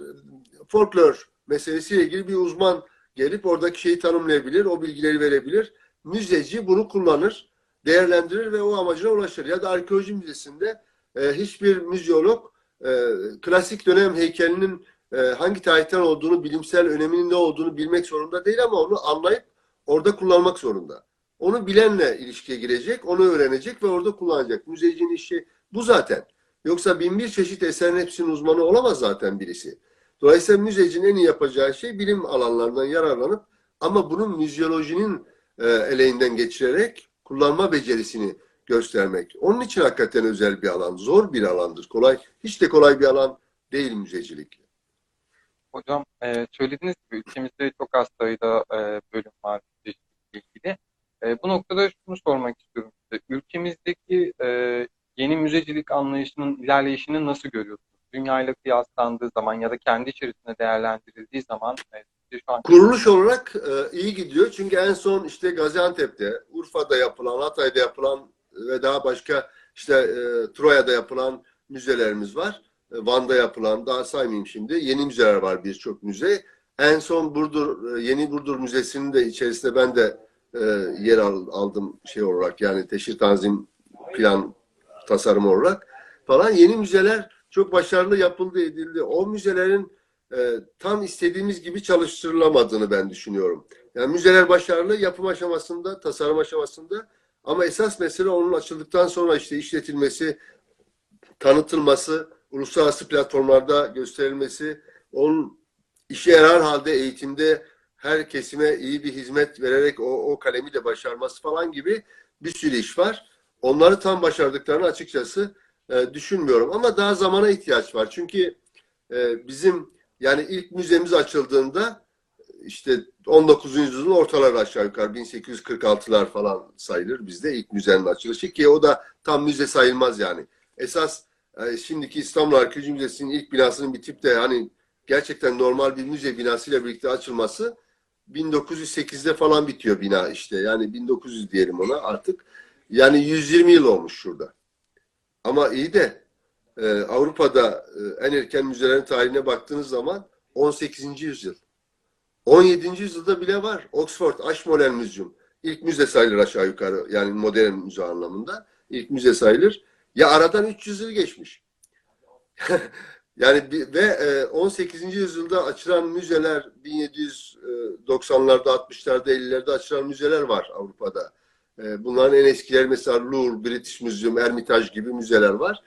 folklor meselesiyle ilgili bir uzman gelip oradaki şeyi tanımlayabilir, o bilgileri verebilir. Müzeci bunu kullanır, değerlendirir ve o amacına ulaşır. Ya da arkeoloji müzesinde e, hiçbir müzyolog e, klasik dönem heykelinin e, hangi tarihten olduğunu, bilimsel öneminin ne olduğunu bilmek zorunda değil ama onu anlayıp orada kullanmak zorunda. Onu bilenle ilişkiye girecek, onu öğrenecek ve orada kullanacak. Müzecinin işi bu zaten. Yoksa bin bir çeşit eserin hepsinin uzmanı olamaz zaten birisi. Dolayısıyla müzecinin en iyi yapacağı şey bilim alanlarından yararlanıp ama bunun müzyolojinin e, eleğinden geçirerek kullanma becerisini göstermek. Onun için hakikaten özel bir alan, zor bir alandır. Kolay, hiç de kolay bir alan değil müzecilik. Hocam e, söylediğiniz gibi ülkemizde çok az sayıda e, bölüm var müzecilikle ilgili. E, bu noktada şunu sormak istiyorum size. Ülkemizdeki e, yeni müzecilik anlayışının ilerleyişini nasıl görüyorsunuz? Dünyayla kıyaslandığı zaman ya da kendi içerisinde değerlendirildiği zaman e, Kuruluş olarak e, iyi gidiyor. Çünkü en son işte Gaziantep'te, Urfa'da yapılan, Hatay'da yapılan ve daha başka işte e, Troya'da yapılan müzelerimiz var. E, Van'da yapılan, daha saymayayım şimdi. Yeni müzeler var birçok müze. En son Burdur, e, Yeni Burdur Müzesi'nin de içerisinde ben de e, yer al- aldım şey olarak yani teşhir tanzim plan tasarım olarak falan. Yeni müzeler çok başarılı yapıldı edildi. O müzelerin e, tam istediğimiz gibi çalıştırılamadığını ben düşünüyorum. Yani müzeler başarılı yapım aşamasında, tasarım aşamasında ama esas mesele onun açıldıktan sonra işte işletilmesi, tanıtılması, uluslararası platformlarda gösterilmesi, onun işe yarar halde eğitimde her kesime iyi bir hizmet vererek o, o kalemi de başarması falan gibi bir sürü iş var. Onları tam başardıklarını açıkçası e, düşünmüyorum. Ama daha zamana ihtiyaç var. Çünkü e, bizim yani ilk müzemiz açıldığında işte 19. yüzyılın ortaları aşağı yukarı 1846'lar falan sayılır bizde ilk müzenin açılışı ki o da tam müze sayılmaz yani. Esas e, şimdiki İstanbul Arkeoloji Müzesi'nin ilk binasının bitip de hani gerçekten normal bir müze binasıyla birlikte açılması 1908'de falan bitiyor bina işte. Yani 1900 diyelim ona artık. Yani 120 yıl olmuş şurada. Ama iyi de e, Avrupa'da e, en erken müzelerin tarihine baktığınız zaman 18. yüzyıl. 17. yüzyılda bile var. Oxford Ashmolean Museum. İlk müze sayılır aşağı yukarı. Yani modern müze anlamında. İlk müze sayılır. Ya aradan 300 yıl geçmiş. yani bir- ve e, 18. yüzyılda açılan müzeler 1790'larda, 60'larda, 50'lerde açılan müzeler var Avrupa'da. E, Bunların en eskileri mesela Louvre, British Museum, Hermitage gibi müzeler var.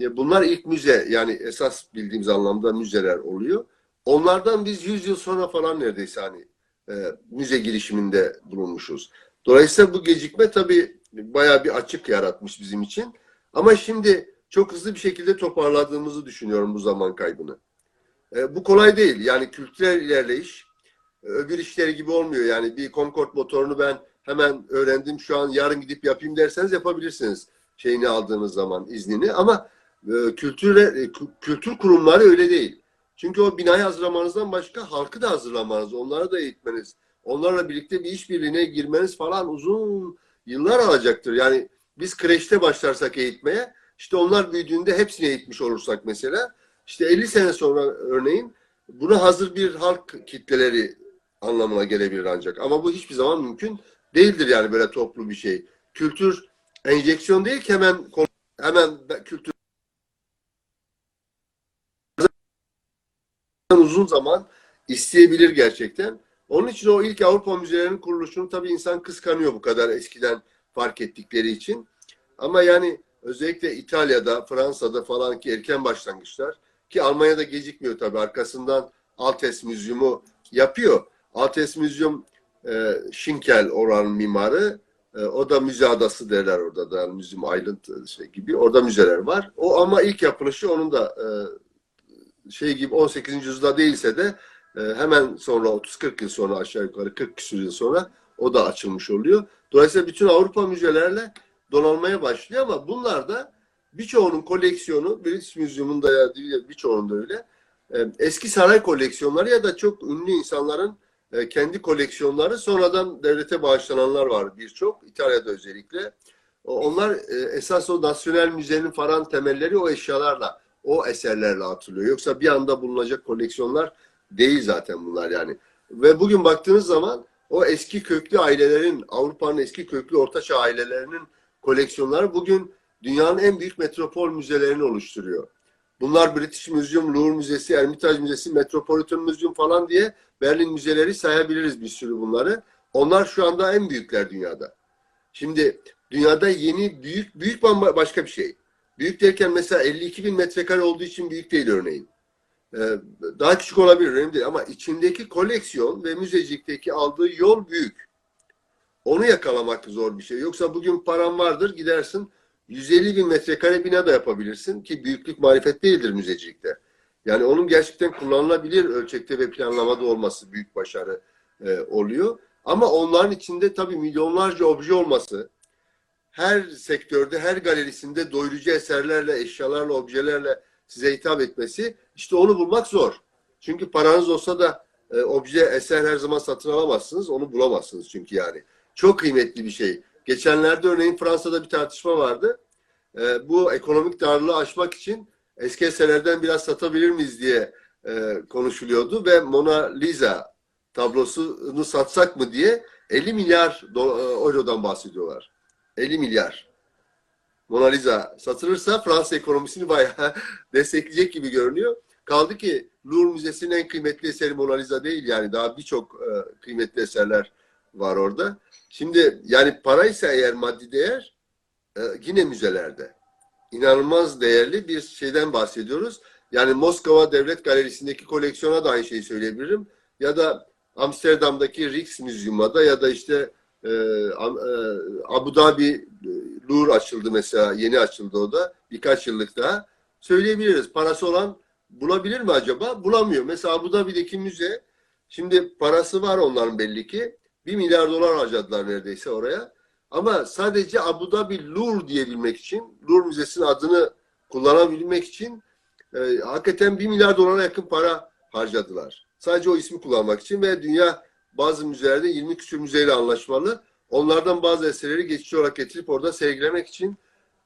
E, Bunlar ilk müze yani esas bildiğimiz anlamda müzeler oluyor. Onlardan biz 100 yıl sonra falan neredeyse hani e, müze girişiminde bulunmuşuz. Dolayısıyla bu gecikme tabii bayağı bir açık yaratmış bizim için. Ama şimdi çok hızlı bir şekilde toparladığımızı düşünüyorum bu zaman kaybını. E, bu kolay değil. Yani kültürel ilerleyiş e, öbür işleri gibi olmuyor. Yani bir Concorde motorunu ben hemen öğrendim şu an yarın gidip yapayım derseniz yapabilirsiniz şeyini aldığınız zaman iznini ama e, kültüre, e, kü- kültür kurumları öyle değil. Çünkü o binayı hazırlamanızdan başka halkı da hazırlamanız, onları da eğitmeniz, onlarla birlikte bir işbirliğine girmeniz falan uzun yıllar alacaktır. Yani biz kreşte başlarsak eğitmeye, işte onlar büyüdüğünde hepsini eğitmiş olursak mesela, işte 50 sene sonra örneğin buna hazır bir halk kitleleri anlamına gelebilir ancak. Ama bu hiçbir zaman mümkün değildir yani böyle toplu bir şey. Kültür enjeksiyon değil ki hemen hemen kültür uzun zaman isteyebilir gerçekten. Onun için o ilk Avrupa müzelerinin kuruluşunu tabii insan kıskanıyor bu kadar eskiden fark ettikleri için. Ama yani özellikle İtalya'da, Fransa'da falan ki erken başlangıçlar ki Almanya'da gecikmiyor tabii. Arkasından Altes Müzyumu yapıyor. Altes Müzyum e, Schinkel oranın mimarı. E, o da müze adası derler orada da. Müzyum Island şey gibi. Orada müzeler var. O ama ilk yapılışı onun da e, şey gibi 18. yüzyılda değilse de e, hemen sonra 30-40 yıl sonra aşağı yukarı 40 küsur yıl sonra o da açılmış oluyor. Dolayısıyla bütün Avrupa müzelerle donanmaya başlıyor ama bunlar da birçoğunun koleksiyonu British Museum'un da ya birçoğunun da öyle e, eski saray koleksiyonları ya da çok ünlü insanların e, kendi koleksiyonları sonradan devlete bağışlananlar var birçok İtalya'da özellikle. Onlar e, esas o nasyonel müzenin falan temelleri o eşyalarla o eserlerle atılıyor. Yoksa bir anda bulunacak koleksiyonlar değil zaten bunlar yani. Ve bugün baktığınız zaman o eski köklü ailelerin, Avrupa'nın eski köklü ortaçağ ailelerinin koleksiyonları bugün dünyanın en büyük metropol müzelerini oluşturuyor. Bunlar British Museum, Louvre Müzesi, Hermitage Müzesi, Metropolitan Museum falan diye Berlin müzeleri sayabiliriz bir sürü bunları. Onlar şu anda en büyükler dünyada. Şimdi dünyada yeni büyük büyük başka bir şey. Büyük derken mesela 52 bin metrekare olduğu için büyük değil örneğin. Ee, daha küçük olabilir önemli değil ama içindeki koleksiyon ve müzecilikteki aldığı yol büyük. Onu yakalamak zor bir şey. Yoksa bugün paran vardır gidersin 150 bin metrekare bina da yapabilirsin ki büyüklük marifet değildir müzecilikte. Yani onun gerçekten kullanılabilir ölçekte ve planlamada olması büyük başarı e, oluyor. Ama onların içinde tabii milyonlarca obje olması, her sektörde, her galerisinde doyurucu eserlerle, eşyalarla, objelerle size hitap etmesi, işte onu bulmak zor. Çünkü paranız olsa da e, obje, eser her zaman satın alamazsınız, onu bulamazsınız çünkü yani. Çok kıymetli bir şey. Geçenlerde örneğin Fransa'da bir tartışma vardı. E, bu ekonomik darlığı aşmak için eski eserlerden biraz satabilir miyiz diye e, konuşuluyordu ve Mona Lisa tablosunu satsak mı diye 50 milyar do- e, eurodan bahsediyorlar. 50 milyar. Mona Lisa satılırsa Fransa ekonomisini bayağı destekleyecek gibi görünüyor. Kaldı ki Louvre Müzesi'nin en kıymetli eseri Mona Lisa değil yani daha birçok e, kıymetli eserler var orada. Şimdi yani paraysa eğer maddi değer e, yine müzelerde. İnanılmaz değerli bir şeyden bahsediyoruz. Yani Moskova Devlet Galerisi'ndeki koleksiyona da aynı şeyi söyleyebilirim. Ya da Amsterdam'daki Rijksmuseum'a da ya da işte e, Am- e, Abu Dhabi Louvre açıldı mesela. Yeni açıldı o da. Birkaç yıllık daha. Söyleyebiliriz. Parası olan bulabilir mi acaba? Bulamıyor. Mesela Abu Dhabi'deki müze şimdi parası var onların belli ki. Bir milyar dolar harcadılar neredeyse oraya. Ama sadece Abu Dhabi Louvre diyebilmek için, Louvre Müzesi'nin adını kullanabilmek için e, hakikaten bir milyar dolara yakın para harcadılar. Sadece o ismi kullanmak için ve dünya bazı müzelerde 20 küsur müzeyle anlaşmalı. Onlardan bazı eserleri geçici olarak getirip orada sergilemek için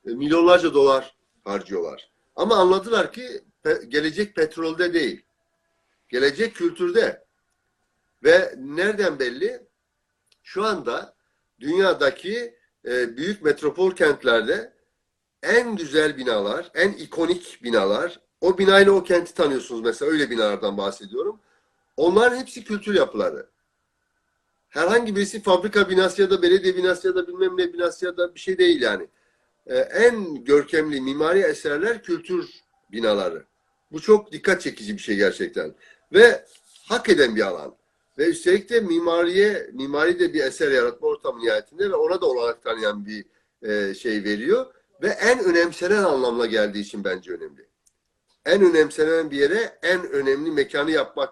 e, milyonlarca dolar harcıyorlar. Ama anladılar ki gelecek petrolde değil. Gelecek kültürde. Ve nereden belli? Şu anda dünyadaki e, büyük metropol kentlerde en güzel binalar, en ikonik binalar, o binayla o kenti tanıyorsunuz mesela öyle binalardan bahsediyorum. Onların hepsi kültür yapıları. Herhangi birisi fabrika binası ya da belediye binası ya da bilmem ne binası ya da bir şey değil yani. Ee, en görkemli mimari eserler kültür binaları. Bu çok dikkat çekici bir şey gerçekten. Ve hak eden bir alan. Ve üstelik de mimariye, mimari de bir eser yaratma ortamı nihayetinde ve ona da olanak tanıyan bir e, şey veriyor. Ve en önemsenen anlamla geldiği için bence önemli. En önemsenen bir yere en önemli mekanı yapmak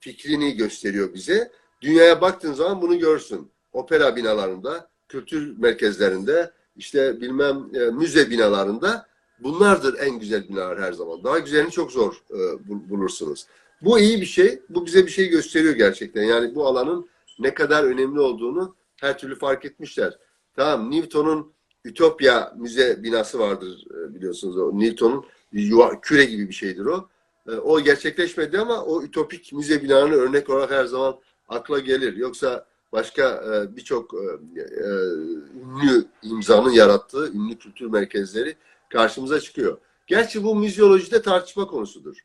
fikrini gösteriyor bize. Dünyaya baktığın zaman bunu görsün. Opera binalarında, kültür merkezlerinde, işte bilmem e, müze binalarında bunlardır en güzel binalar her zaman. Daha güzelini çok zor e, bul- bulursunuz. Bu iyi bir şey. Bu bize bir şey gösteriyor gerçekten. Yani bu alanın ne kadar önemli olduğunu her türlü fark etmişler. Tamam Newton'un Ütopya müze binası vardır e, biliyorsunuz. O Newton'un yuva, küre gibi bir şeydir o. E, O gerçekleşmedi ama o ütopik müze binalarını örnek olarak her zaman akla gelir. Yoksa başka e, birçok e, e, ünlü imzanın yarattığı ünlü kültür merkezleri karşımıza çıkıyor. Gerçi bu müzeolojide tartışma konusudur.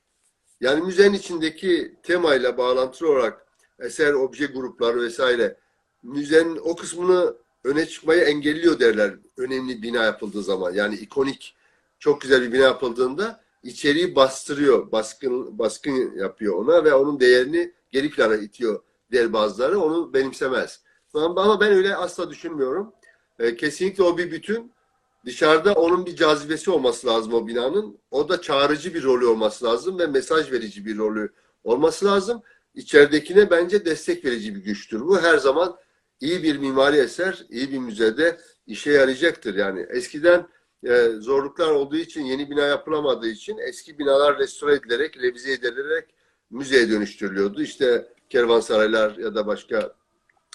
Yani müzenin içindeki temayla bağlantılı olarak eser, obje grupları vesaire müzenin o kısmını öne çıkmayı engelliyor derler önemli bina yapıldığı zaman. Yani ikonik çok güzel bir bina yapıldığında içeriği bastırıyor, baskın baskın yapıyor ona ve onun değerini geri plana itiyor der bazıları. Onu benimsemez. Ama ben öyle asla düşünmüyorum. E, kesinlikle o bir bütün. Dışarıda onun bir cazibesi olması lazım o binanın. O da çağrıcı bir rolü olması lazım ve mesaj verici bir rolü olması lazım. İçeridekine bence destek verici bir güçtür. Bu her zaman iyi bir mimari eser, iyi bir müzede işe yarayacaktır. Yani eskiden e, zorluklar olduğu için, yeni bina yapılamadığı için eski binalar restore edilerek, revize edilerek müzeye dönüştürülüyordu. İşte kervansaraylar ya da başka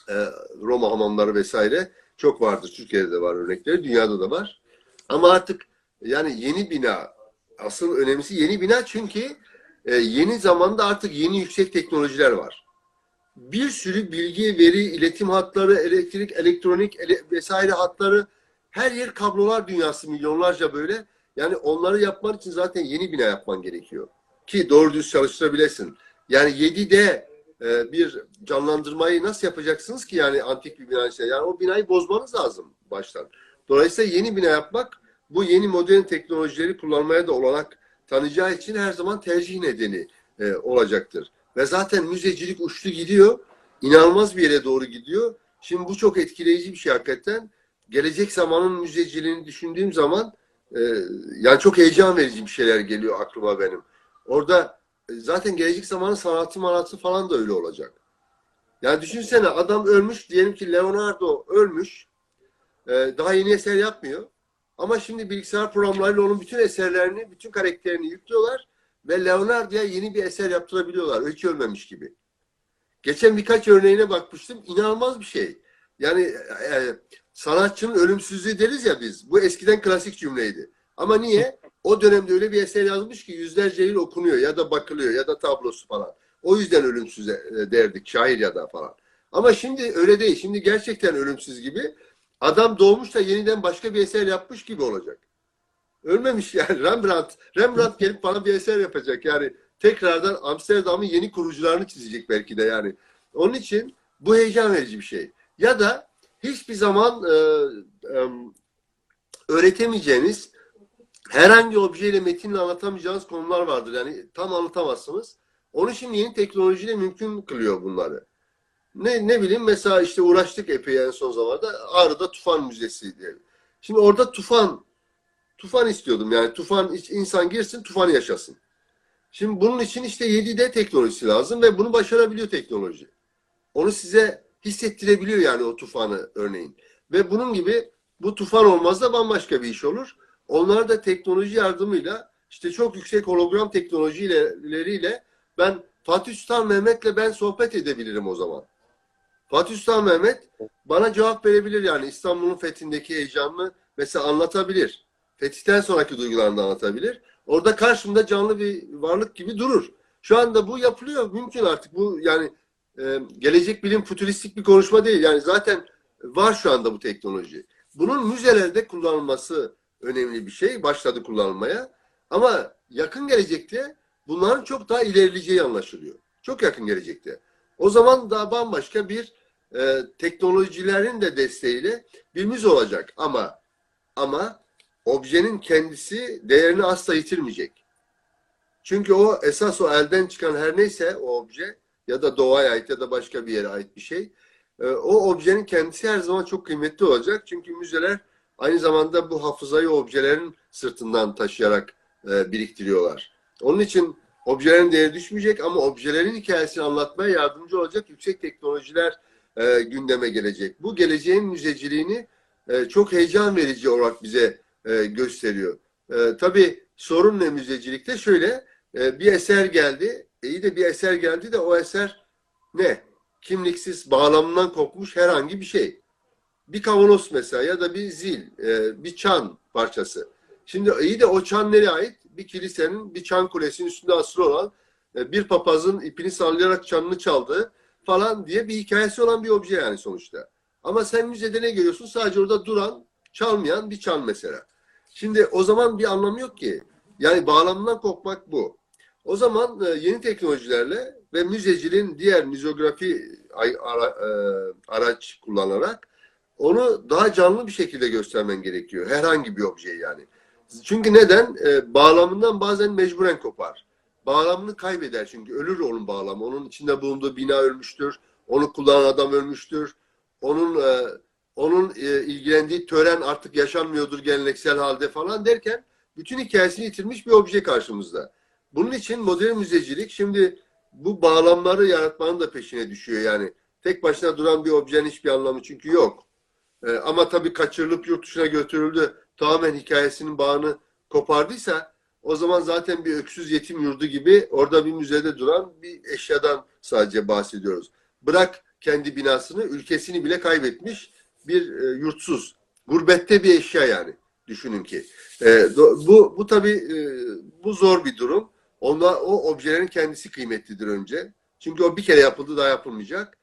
e, Roma hamamları vesaire çok vardır. Türkiye'de de var örnekleri, dünyada da var. Ama artık yani yeni bina, asıl önemlisi yeni bina çünkü e, yeni zamanda artık yeni yüksek teknolojiler var. Bir sürü bilgi, veri, iletim hatları, elektrik, elektronik ele- vesaire hatları, her yer kablolar dünyası milyonlarca böyle. Yani onları yapman için zaten yeni bina yapman gerekiyor. Ki doğru düz çalıştırabilesin. Yani 7D e, bir canlandırmayı nasıl yapacaksınız ki yani antik bir bina işte. Yani o binayı bozmanız lazım baştan. Dolayısıyla yeni bina yapmak bu yeni modern teknolojileri kullanmaya da olanak tanıyacağı için her zaman tercih nedeni e, olacaktır. Ve zaten müzecilik uçtu gidiyor. İnanılmaz bir yere doğru gidiyor. Şimdi bu çok etkileyici bir şey hakikaten. Gelecek zamanın müzeciliğini düşündüğüm zaman e, yani çok heyecan verici bir şeyler geliyor aklıma benim. Orada zaten gelecek zamanın sanatı manatı falan da öyle olacak. Yani düşünsene adam ölmüş diyelim ki Leonardo ölmüş. E, daha yeni eser yapmıyor. Ama şimdi bilgisayar programlarıyla onun bütün eserlerini, bütün karakterini yüklüyorlar ve Leonardo'ya yeni bir eser yaptırabiliyorlar. Hiç ölmemiş gibi. Geçen birkaç örneğine bakmıştım. İnanılmaz bir şey. Yani e, sanatçının ölümsüzlüğü deriz ya biz. Bu eskiden klasik cümleydi. Ama niye? O dönemde öyle bir eser yazmış ki yüzlerce yıl okunuyor ya da bakılıyor ya da tablosu falan. O yüzden ölümsüz e, derdik şair ya da falan. Ama şimdi öyle değil. Şimdi gerçekten ölümsüz gibi. Adam doğmuş da yeniden başka bir eser yapmış gibi olacak. Ölmemiş yani. Rembrandt, Rembrandt gelip bana bir eser yapacak. Yani tekrardan Amsterdam'ın yeni kurucularını çizecek belki de yani. Onun için bu heyecan verici bir şey. Ya da hiçbir zaman e, e, öğretemeyeceğiniz herhangi objeyle metinle anlatamayacağınız konular vardır. Yani tam anlatamazsınız. Onun için yeni teknolojiyle mümkün kılıyor bunları. Ne, ne bileyim mesela işte uğraştık epey en son zamanlarda Ağrı'da Tufan Müzesi diye. Şimdi orada tufan tufan istiyordum yani tufan insan girsin tufan yaşasın. Şimdi bunun için işte 7D teknolojisi lazım ve bunu başarabiliyor teknoloji. Onu size hissettirebiliyor yani o tufanı örneğin. Ve bunun gibi bu tufan olmaz da bambaşka bir iş olur. Onlar da teknoloji yardımıyla işte çok yüksek hologram teknolojileriyle ben Fatih Sultan Mehmet'le ben sohbet edebilirim o zaman. Fatih Sultan Mehmet bana cevap verebilir yani İstanbul'un fethindeki heyecanını mesela anlatabilir. Fetihten sonraki duygularını anlatabilir. orada karşımda canlı bir varlık gibi durur. Şu anda bu yapılıyor. Mümkün artık. Bu yani e, gelecek bilim fütüristik bir konuşma değil. Yani zaten var şu anda bu teknoloji. Bunun müzelerde kullanılması önemli bir şey. Başladı kullanılmaya. Ama yakın gelecekte bunların çok daha ilerleyeceği anlaşılıyor. Çok yakın gelecekte. O zaman daha bambaşka bir e, teknolojilerin de desteğiyle bir müze olacak. Ama ama objenin kendisi değerini asla yitirmeyecek. Çünkü o esas o elden çıkan her neyse o obje ya da doğaya ait ya da başka bir yere ait bir şey. e, O objenin kendisi her zaman çok kıymetli olacak. Çünkü müzeler aynı zamanda bu hafızayı objelerin sırtından taşıyarak e, biriktiriyorlar. Onun için objelerin değeri düşmeyecek ama objelerin hikayesini anlatmaya yardımcı olacak yüksek teknolojiler e, gündeme gelecek. Bu geleceğin müzeciliğini e, çok heyecan verici olarak bize e, gösteriyor. E, tabii sorun ne müzecilikte? Şöyle e, bir eser geldi. E, iyi de bir eser geldi de o eser ne? Kimliksiz, bağlamından kopmuş herhangi bir şey. Bir kavanoz mesela ya da bir zil, e, bir çan parçası. Şimdi iyi de o çan nereye ait? Bir kilisenin, bir çan kulesinin üstünde asılı olan e, bir papazın ipini sallayarak çanını çaldığı falan diye bir hikayesi olan bir obje yani sonuçta. Ama sen müzede ne görüyorsun? Sadece orada duran, çalmayan bir çan mesela. Şimdi o zaman bir anlamı yok ki. Yani bağlamından kopmak bu. O zaman e, yeni teknolojilerle ve müzeciliğin diğer müzografi araç kullanarak onu daha canlı bir şekilde göstermen gerekiyor. Herhangi bir objeyi yani. Çünkü neden? E, bağlamından bazen mecburen kopar. Bağlamını kaybeder çünkü. Ölür onun bağlamı. Onun içinde bulunduğu bina ölmüştür. Onu kullanan adam ölmüştür. Onun e, onun e, ilgilendiği tören artık yaşanmıyordur geleneksel halde falan derken bütün hikayesini yitirmiş bir obje karşımızda. Bunun için modern müzecilik şimdi bu bağlamları yaratmanın da peşine düşüyor yani. Tek başına duran bir objenin hiçbir anlamı çünkü yok. E, ama tabii kaçırılıp yurt dışına götürüldü. Tamamen hikayesinin bağını kopardıysa o zaman zaten bir öksüz yetim yurdu gibi orada bir müzede duran bir eşyadan sadece bahsediyoruz. Bırak kendi binasını, ülkesini bile kaybetmiş bir e, yurtsuz. Gurbette bir eşya yani. Düşünün ki. E, bu bu tabii e, bu zor bir durum. Onda o objelerin kendisi kıymetlidir önce. Çünkü o bir kere yapıldı daha yapılmayacak.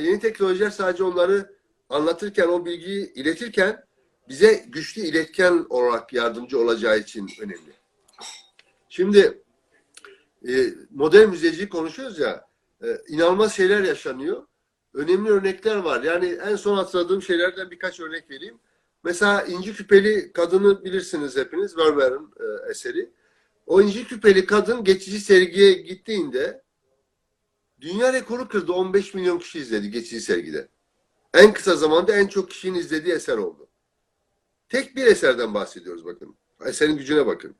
Yeni teknolojiler sadece onları anlatırken, o bilgiyi iletirken bize güçlü iletken olarak yardımcı olacağı için önemli. Şimdi e, modern müzecilik konuşuyoruz ya, e, inanılmaz şeyler yaşanıyor. Önemli örnekler var. Yani en son hatırladığım şeylerden birkaç örnek vereyim. Mesela İnci Küpeli Kadını bilirsiniz hepiniz, Vermeer'in e, eseri. O İnci Küpeli Kadın geçici sergiye gittiğinde dünya rekoru kırdı. 15 milyon kişi izledi geçici sergide. En kısa zamanda en çok kişinin izlediği eser oldu. Tek bir eserden bahsediyoruz bakın. Eserin gücüne bakın.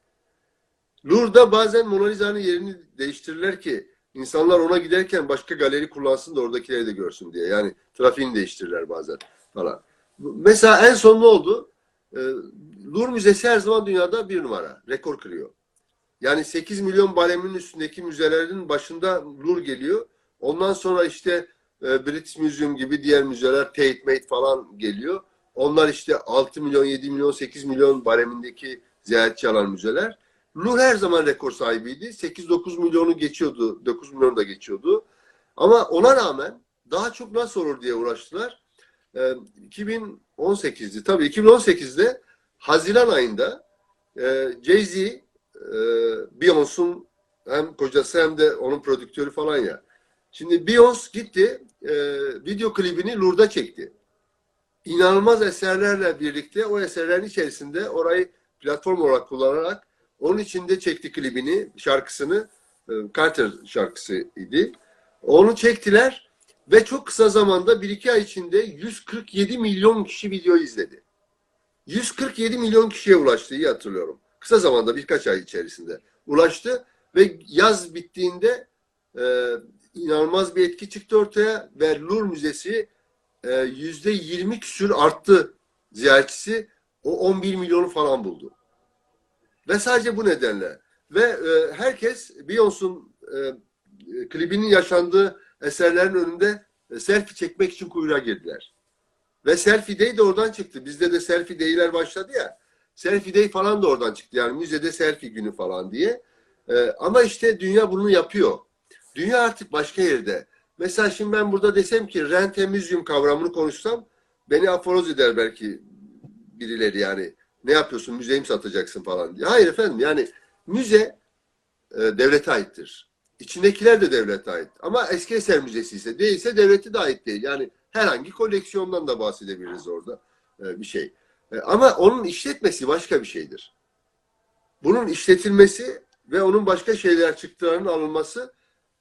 Louvre'da bazen Mona Lisa'nın yerini değiştirirler ki insanlar ona giderken başka galeri kullansın da oradakileri de görsün diye. Yani trafiğini değiştirirler bazen falan. Mesela en son ne oldu? Ee, Louvre Müzesi her zaman dünyada bir numara. Rekor kırıyor. Yani 8 milyon balemin üstündeki müzelerin başında Louvre geliyor. Ondan sonra işte e, British Museum gibi diğer müzeler Tate Mate falan geliyor. Onlar işte 6 milyon, 7 milyon, 8 milyon baremindeki ziyaretçi alan müzeler. Louvre her zaman rekor sahibiydi. 8-9 milyonu geçiyordu. 9 milyonu da geçiyordu. Ama ona rağmen daha çok nasıl olur diye uğraştılar. Ee, 2018'di. Tabii 2018'de Haziran ayında e, Jay-Z, e, Beyoncé'un hem kocası hem de onun prodüktörü falan ya. Şimdi Beyoncé gitti, e, video klibini Louvre'da çekti. İnanılmaz eserlerle birlikte o eserlerin içerisinde orayı platform olarak kullanarak onun içinde çekti klibini, şarkısını, e, Carter şarkısı idi. Onu çektiler ve çok kısa zamanda bir iki ay içinde 147 milyon kişi videoyu izledi. 147 milyon kişiye ulaştı, iyi hatırlıyorum. Kısa zamanda birkaç ay içerisinde ulaştı ve yaz bittiğinde e, inanılmaz bir etki çıktı ortaya ve Louvre Müzesi e, yüzde 20 küsür arttı ziyaretçisi. O 11 milyonu falan buldu. Ve sadece bu nedenle. Ve e, herkes Beyoncé'un e, klibinin yaşandığı eserlerin önünde e, selfie çekmek için kuyruğa girdiler. Ve selfie day de oradan çıktı. Bizde de selfie day'ler başladı ya. Selfie Day falan da oradan çıktı. Yani müzede selfie günü falan diye. Ee, ama işte dünya bunu yapıyor. Dünya artık başka yerde. Mesela şimdi ben burada desem ki müzyum kavramını konuşsam beni aforoz eder belki birileri yani. Ne yapıyorsun müzeyi mi satacaksın falan diye. Hayır efendim yani müze e, devlete aittir. İçindekiler de devlete ait. Ama eski eser müzesi ise değilse devlete de ait değil. Yani herhangi koleksiyondan da bahsedebiliriz orada e, bir şey. E, ama onun işletmesi başka bir şeydir. Bunun işletilmesi ve onun başka şeyler çıktılarının alınması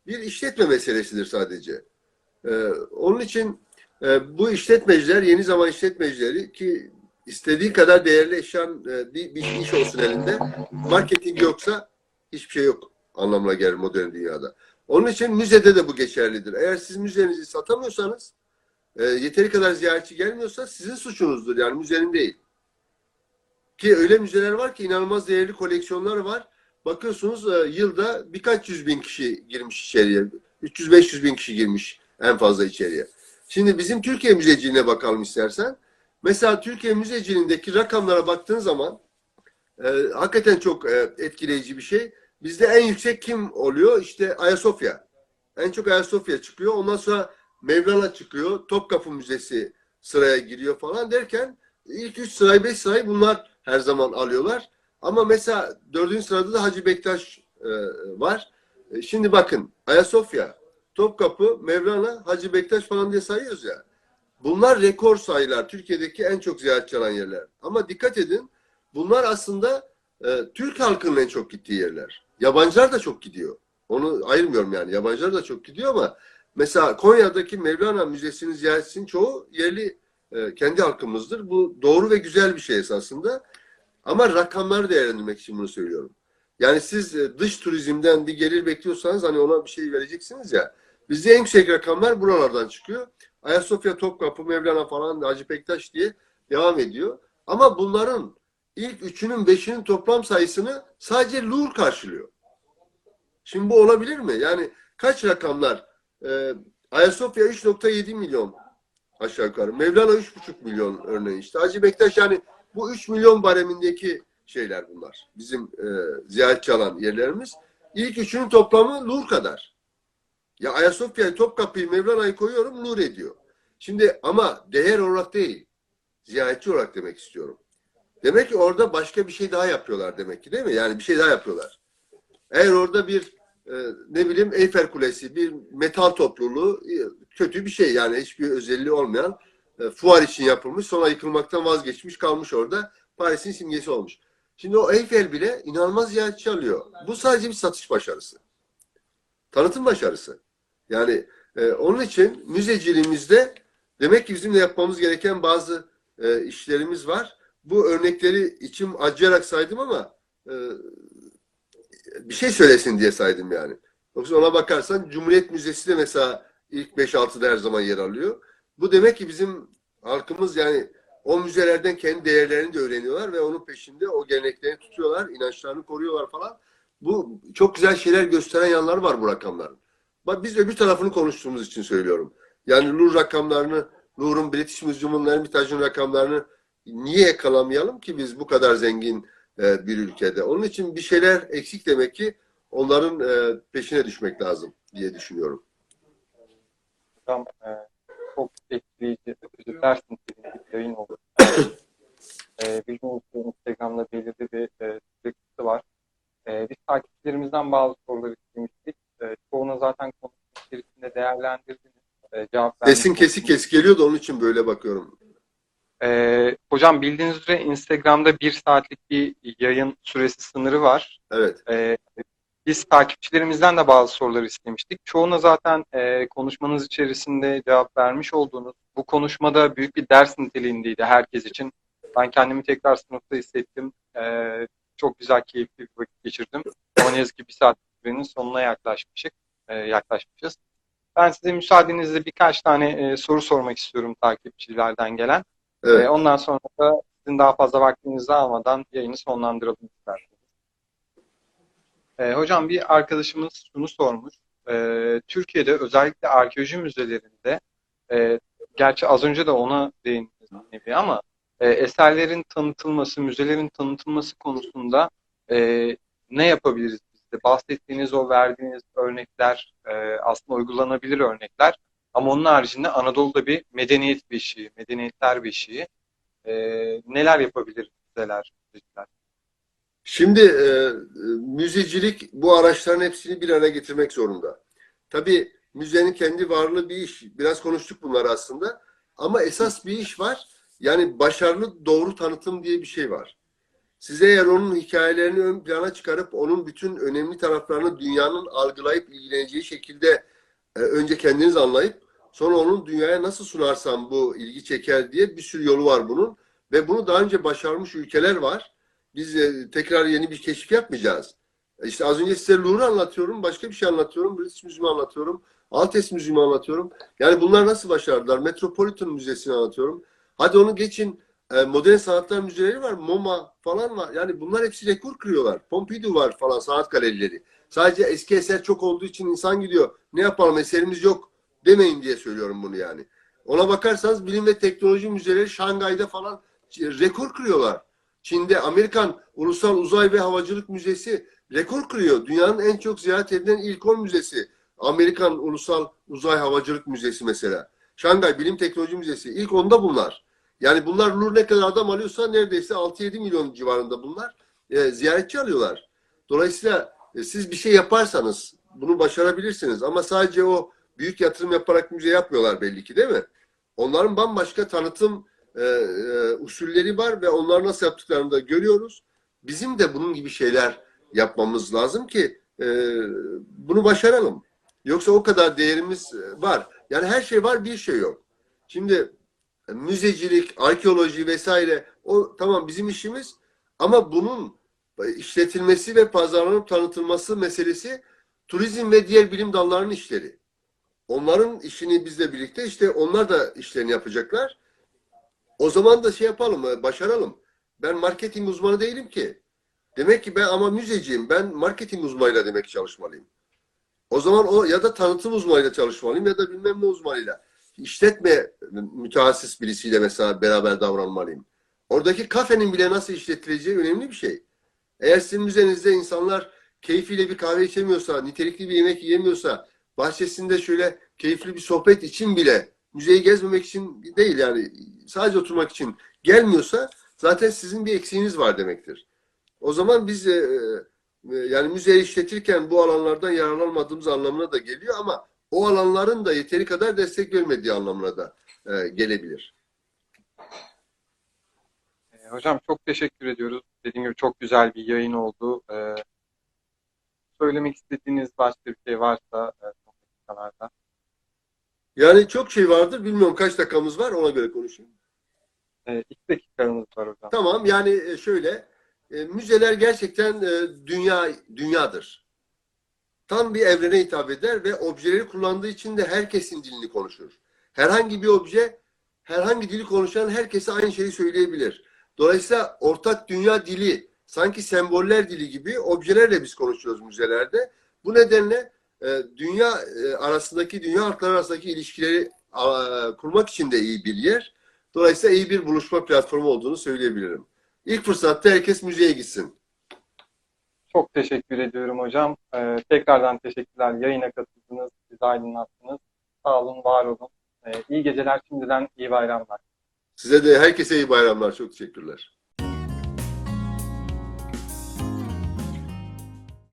bir işletme meselesidir sadece. E, onun için e, bu işletmeciler, yeni zaman işletmecileri ki istediği kadar değerli eşyan e, bir, bir iş olsun elinde, marketing yoksa hiçbir şey yok anlamına gelir modern dünyada. Onun için müzede de bu geçerlidir. Eğer siz müzenizi satamıyorsanız, e, yeteri kadar ziyaretçi gelmiyorsa sizin suçunuzdur. Yani müzenin değil. Ki öyle müzeler var ki inanılmaz değerli koleksiyonlar var. Bakıyorsunuz e, yılda birkaç yüz bin kişi girmiş içeriye. 300-500 bin kişi girmiş en fazla içeriye. Şimdi bizim Türkiye Müzeciliğine bakalım istersen. Mesela Türkiye Müzeciliğindeki rakamlara baktığın zaman e, hakikaten çok e, etkileyici bir şey. Bizde en yüksek kim oluyor? İşte Ayasofya. En çok Ayasofya çıkıyor. Ondan sonra Mevlana çıkıyor. Topkapı Müzesi sıraya giriyor falan derken ilk üç sırayı, beş sırayı bunlar her zaman alıyorlar. Ama mesela dördüncü sırada da Hacı Bektaş e, var. E, şimdi bakın Ayasofya, Topkapı, Mevlana, Hacı Bektaş falan diye sayıyoruz ya. Bunlar rekor sayılar. Türkiye'deki en çok ziyaretçi alan yerler. Ama dikkat edin bunlar aslında e, Türk halkının en çok gittiği yerler. Yabancılar da çok gidiyor. Onu ayırmıyorum yani. Yabancılar da çok gidiyor ama mesela Konya'daki Mevlana Müzesi'nin ziyaretçisinin çoğu yerli e, kendi halkımızdır. Bu doğru ve güzel bir şey esasında. Ama rakamları değerlendirmek için bunu söylüyorum. Yani siz e, dış turizmden bir gelir bekliyorsanız hani ona bir şey vereceksiniz ya. Bizde en yüksek rakamlar buralardan çıkıyor. Ayasofya, Topkapı, Mevlana falan, Hacı Bektaş diye devam ediyor. Ama bunların ilk üçünün, beşinin toplam sayısını sadece Louvre karşılıyor. Şimdi bu olabilir mi? Yani kaç rakamlar? Ee, Ayasofya 3.7 milyon aşağı yukarı. Mevlana 3.5 milyon örneğin işte. Hacı Bektaş yani bu 3 milyon baremindeki şeyler bunlar. Bizim e, ziyaretçi alan yerlerimiz. İlk üçünün toplamı Louvre kadar. Ya Ayasofya'yı, Topkapı'yı, Mevlana'yı koyuyorum nur ediyor. Şimdi ama değer olarak değil. Ziyaretçi olarak demek istiyorum. Demek ki orada başka bir şey daha yapıyorlar demek ki değil mi? Yani bir şey daha yapıyorlar. Eğer orada bir e, ne bileyim Eyfel Kulesi, bir metal topluluğu e, kötü bir şey yani hiçbir özelliği olmayan e, fuar için yapılmış sonra yıkılmaktan vazgeçmiş kalmış orada Paris'in simgesi olmuş. Şimdi o Eyfel bile inanılmaz ziyaretçi alıyor. Bu sadece bir satış başarısı. Tanıtım başarısı. Yani e, onun için müzeciliğimizde demek ki bizim de yapmamız gereken bazı e, işlerimiz var. Bu örnekleri içim acıyarak saydım ama e, bir şey söylesin diye saydım yani. Yoksa ona bakarsan Cumhuriyet Müzesi de mesela ilk 5-6'da her zaman yer alıyor. Bu demek ki bizim halkımız yani o müzelerden kendi değerlerini de öğreniyorlar ve onun peşinde o geleneklerini tutuyorlar, inançlarını koruyorlar falan. Bu çok güzel şeyler gösteren yanları var bu rakamların. Bak biz öbür tarafını konuştuğumuz için söylüyorum. Yani Louvre rakamlarını, Louvre'un British Museum'un Hermitage'ın rakamlarını niye yakalamayalım ki biz bu kadar zengin e, bir ülkede? Onun için bir şeyler eksik demek ki onların e, peşine düşmek lazım diye düşünüyorum. Hocam e, çok etkileyici, özetler niteliğinde bir yayın oldu. e, gibi Instagram'da belirli bir e, sürekli var. E, biz takipçilerimizden bazı soruları istemiştik. E, çoğunu zaten konuşma içerisinde değerlendirdiniz. E, cevap Sesin kesik kesik geliyor da onun için böyle bakıyorum. Ee, hocam bildiğiniz üzere Instagram'da bir saatlik bir yayın süresi sınırı var. Evet. Ee, biz takipçilerimizden de bazı sorular istemiştik. Çoğuna zaten e, konuşmanız içerisinde cevap vermiş olduğunuz bu konuşmada büyük bir ders niteliğindeydi herkes için. Ben kendimi tekrar sınıfta hissettim. Ee, çok güzel, keyifli bir vakit geçirdim. Ama ne yazık ki bir saat sürenin sonuna yaklaşmışık, e, yaklaşmışız. Ben size müsaadenizle birkaç tane e, soru sormak istiyorum takipçilerden gelen. Evet. Ee, ondan sonra da sizin daha fazla vaktinizi almadan yayını sonlandıralım isterseniz. Ee, hocam bir arkadaşımız şunu sormuş. Ee, Türkiye'de özellikle arkeoloji müzelerinde e, gerçi az önce de ona değindiniz nevi ama e, eserlerin tanıtılması, müzelerin tanıtılması konusunda e, ne yapabiliriz biz de? Bahsettiğiniz o verdiğiniz örnekler e, aslında uygulanabilir örnekler. Ama onun haricinde Anadolu'da bir medeniyet beşiği, medeniyetler beşiği. E, neler yapabilir müzeler, müzeciler? Şimdi e, e, müzecilik bu araçların hepsini bir araya getirmek zorunda. Tabii müzenin kendi varlığı bir iş. Biraz konuştuk bunları aslında. Ama esas bir iş var. Yani başarılı doğru tanıtım diye bir şey var. Size eğer onun hikayelerini ön plana çıkarıp onun bütün önemli taraflarını dünyanın algılayıp ilgileneceği şekilde e, önce kendiniz anlayıp sonra onun dünyaya nasıl sunarsam bu ilgi çeker diye bir sürü yolu var bunun. Ve bunu daha önce başarmış ülkeler var. Biz e, tekrar yeni bir keşif yapmayacağız. E, İşte az önce size Louvre'u anlatıyorum, başka bir şey anlatıyorum, British Museum'u anlatıyorum, Altes Müziği'mi anlatıyorum. Yani bunlar nasıl başardılar? Metropolitan Müzesi'ni anlatıyorum. Hadi onu geçin, e, modern sanatlar müzeleri var, MoMA falan var. Yani bunlar hepsi rekor kırıyorlar. Pompidou var falan, sanat galerileri. Sadece eski eser çok olduğu için insan gidiyor. Ne yapalım eserimiz yok demeyin diye söylüyorum bunu yani. Ona bakarsanız bilim ve teknoloji müzeleri Şangay'da falan rekor kırıyorlar. Çin'de Amerikan Ulusal Uzay ve Havacılık Müzesi rekor kırıyor. Dünyanın en çok ziyaret edilen ilk 10 müzesi. Amerikan Ulusal Uzay Havacılık Müzesi mesela. Şangay Bilim Teknoloji Müzesi. İlk onda bunlar. Yani bunlar Louvre ne kadar adam alıyorsa neredeyse 6-7 milyon civarında bunlar e, ziyaretçi alıyorlar. Dolayısıyla e, siz bir şey yaparsanız bunu başarabilirsiniz. Ama sadece o büyük yatırım yaparak müze yapmıyorlar belli ki değil mi? Onların bambaşka tanıtım e, e, usulleri var ve onlar nasıl yaptıklarını da görüyoruz. Bizim de bunun gibi şeyler yapmamız lazım ki e, bunu başaralım. Yoksa o kadar değerimiz var. Yani her şey var bir şey yok. Şimdi müzecilik, arkeoloji vesaire o tamam bizim işimiz ama bunun işletilmesi ve pazarlanıp tanıtılması meselesi turizm ve diğer bilim dallarının işleri. Onların işini bizle birlikte işte onlar da işlerini yapacaklar. O zaman da şey yapalım, e, başaralım. Ben marketing uzmanı değilim ki. Demek ki ben ama müzeciyim. Ben marketing uzmanıyla demek çalışmalıyım. O zaman o ya da tanıtım uzmanıyla çalışmalıyım ya da bilmem ne uzmanıyla. İşletme mütehassıs birisiyle mesela beraber davranmalıyım. Oradaki kafenin bile nasıl işletileceği önemli bir şey. Eğer sizin müzenizde insanlar keyfiyle bir kahve içemiyorsa, nitelikli bir yemek yiyemiyorsa, bahçesinde şöyle keyifli bir sohbet için bile müzeyi gezmemek için değil yani sadece oturmak için gelmiyorsa zaten sizin bir eksiğiniz var demektir. O zaman biz e, e, yani müzeyi işletirken bu alanlardan yararlanmadığımız anlamına da geliyor ama o alanların da yeteri kadar destek vermediği anlamına da e, gelebilir. E, hocam çok teşekkür ediyoruz. Dediğim gibi çok güzel bir yayın oldu. E, söylemek istediğiniz başka bir şey varsa e. Yani çok şey vardır. Bilmiyorum kaç dakikamız var ona göre konuşayım. E, iki dakikamız var hocam. Tamam yani e, şöyle e, müzeler gerçekten e, dünya dünyadır. Tam bir evrene hitap eder ve objeleri kullandığı için de herkesin dilini konuşur. Herhangi bir obje herhangi dili konuşan herkese aynı şeyi söyleyebilir. Dolayısıyla ortak dünya dili sanki semboller dili gibi objelerle biz konuşuyoruz müzelerde. Bu nedenle dünya e, arasındaki dünya halkları arasındaki ilişkileri kurmak için de iyi bir yer. Dolayısıyla iyi bir buluşma platformu olduğunu söyleyebilirim. İlk fırsatta herkes müzeye gitsin. Çok teşekkür ediyorum hocam. E, tekrardan teşekkürler. Yayına katıldınız, bizi aydınlattınız. Sağ olun, var olun. E, iyi geceler şimdiden, iyi bayramlar. Size de herkese iyi bayramlar. Çok teşekkürler.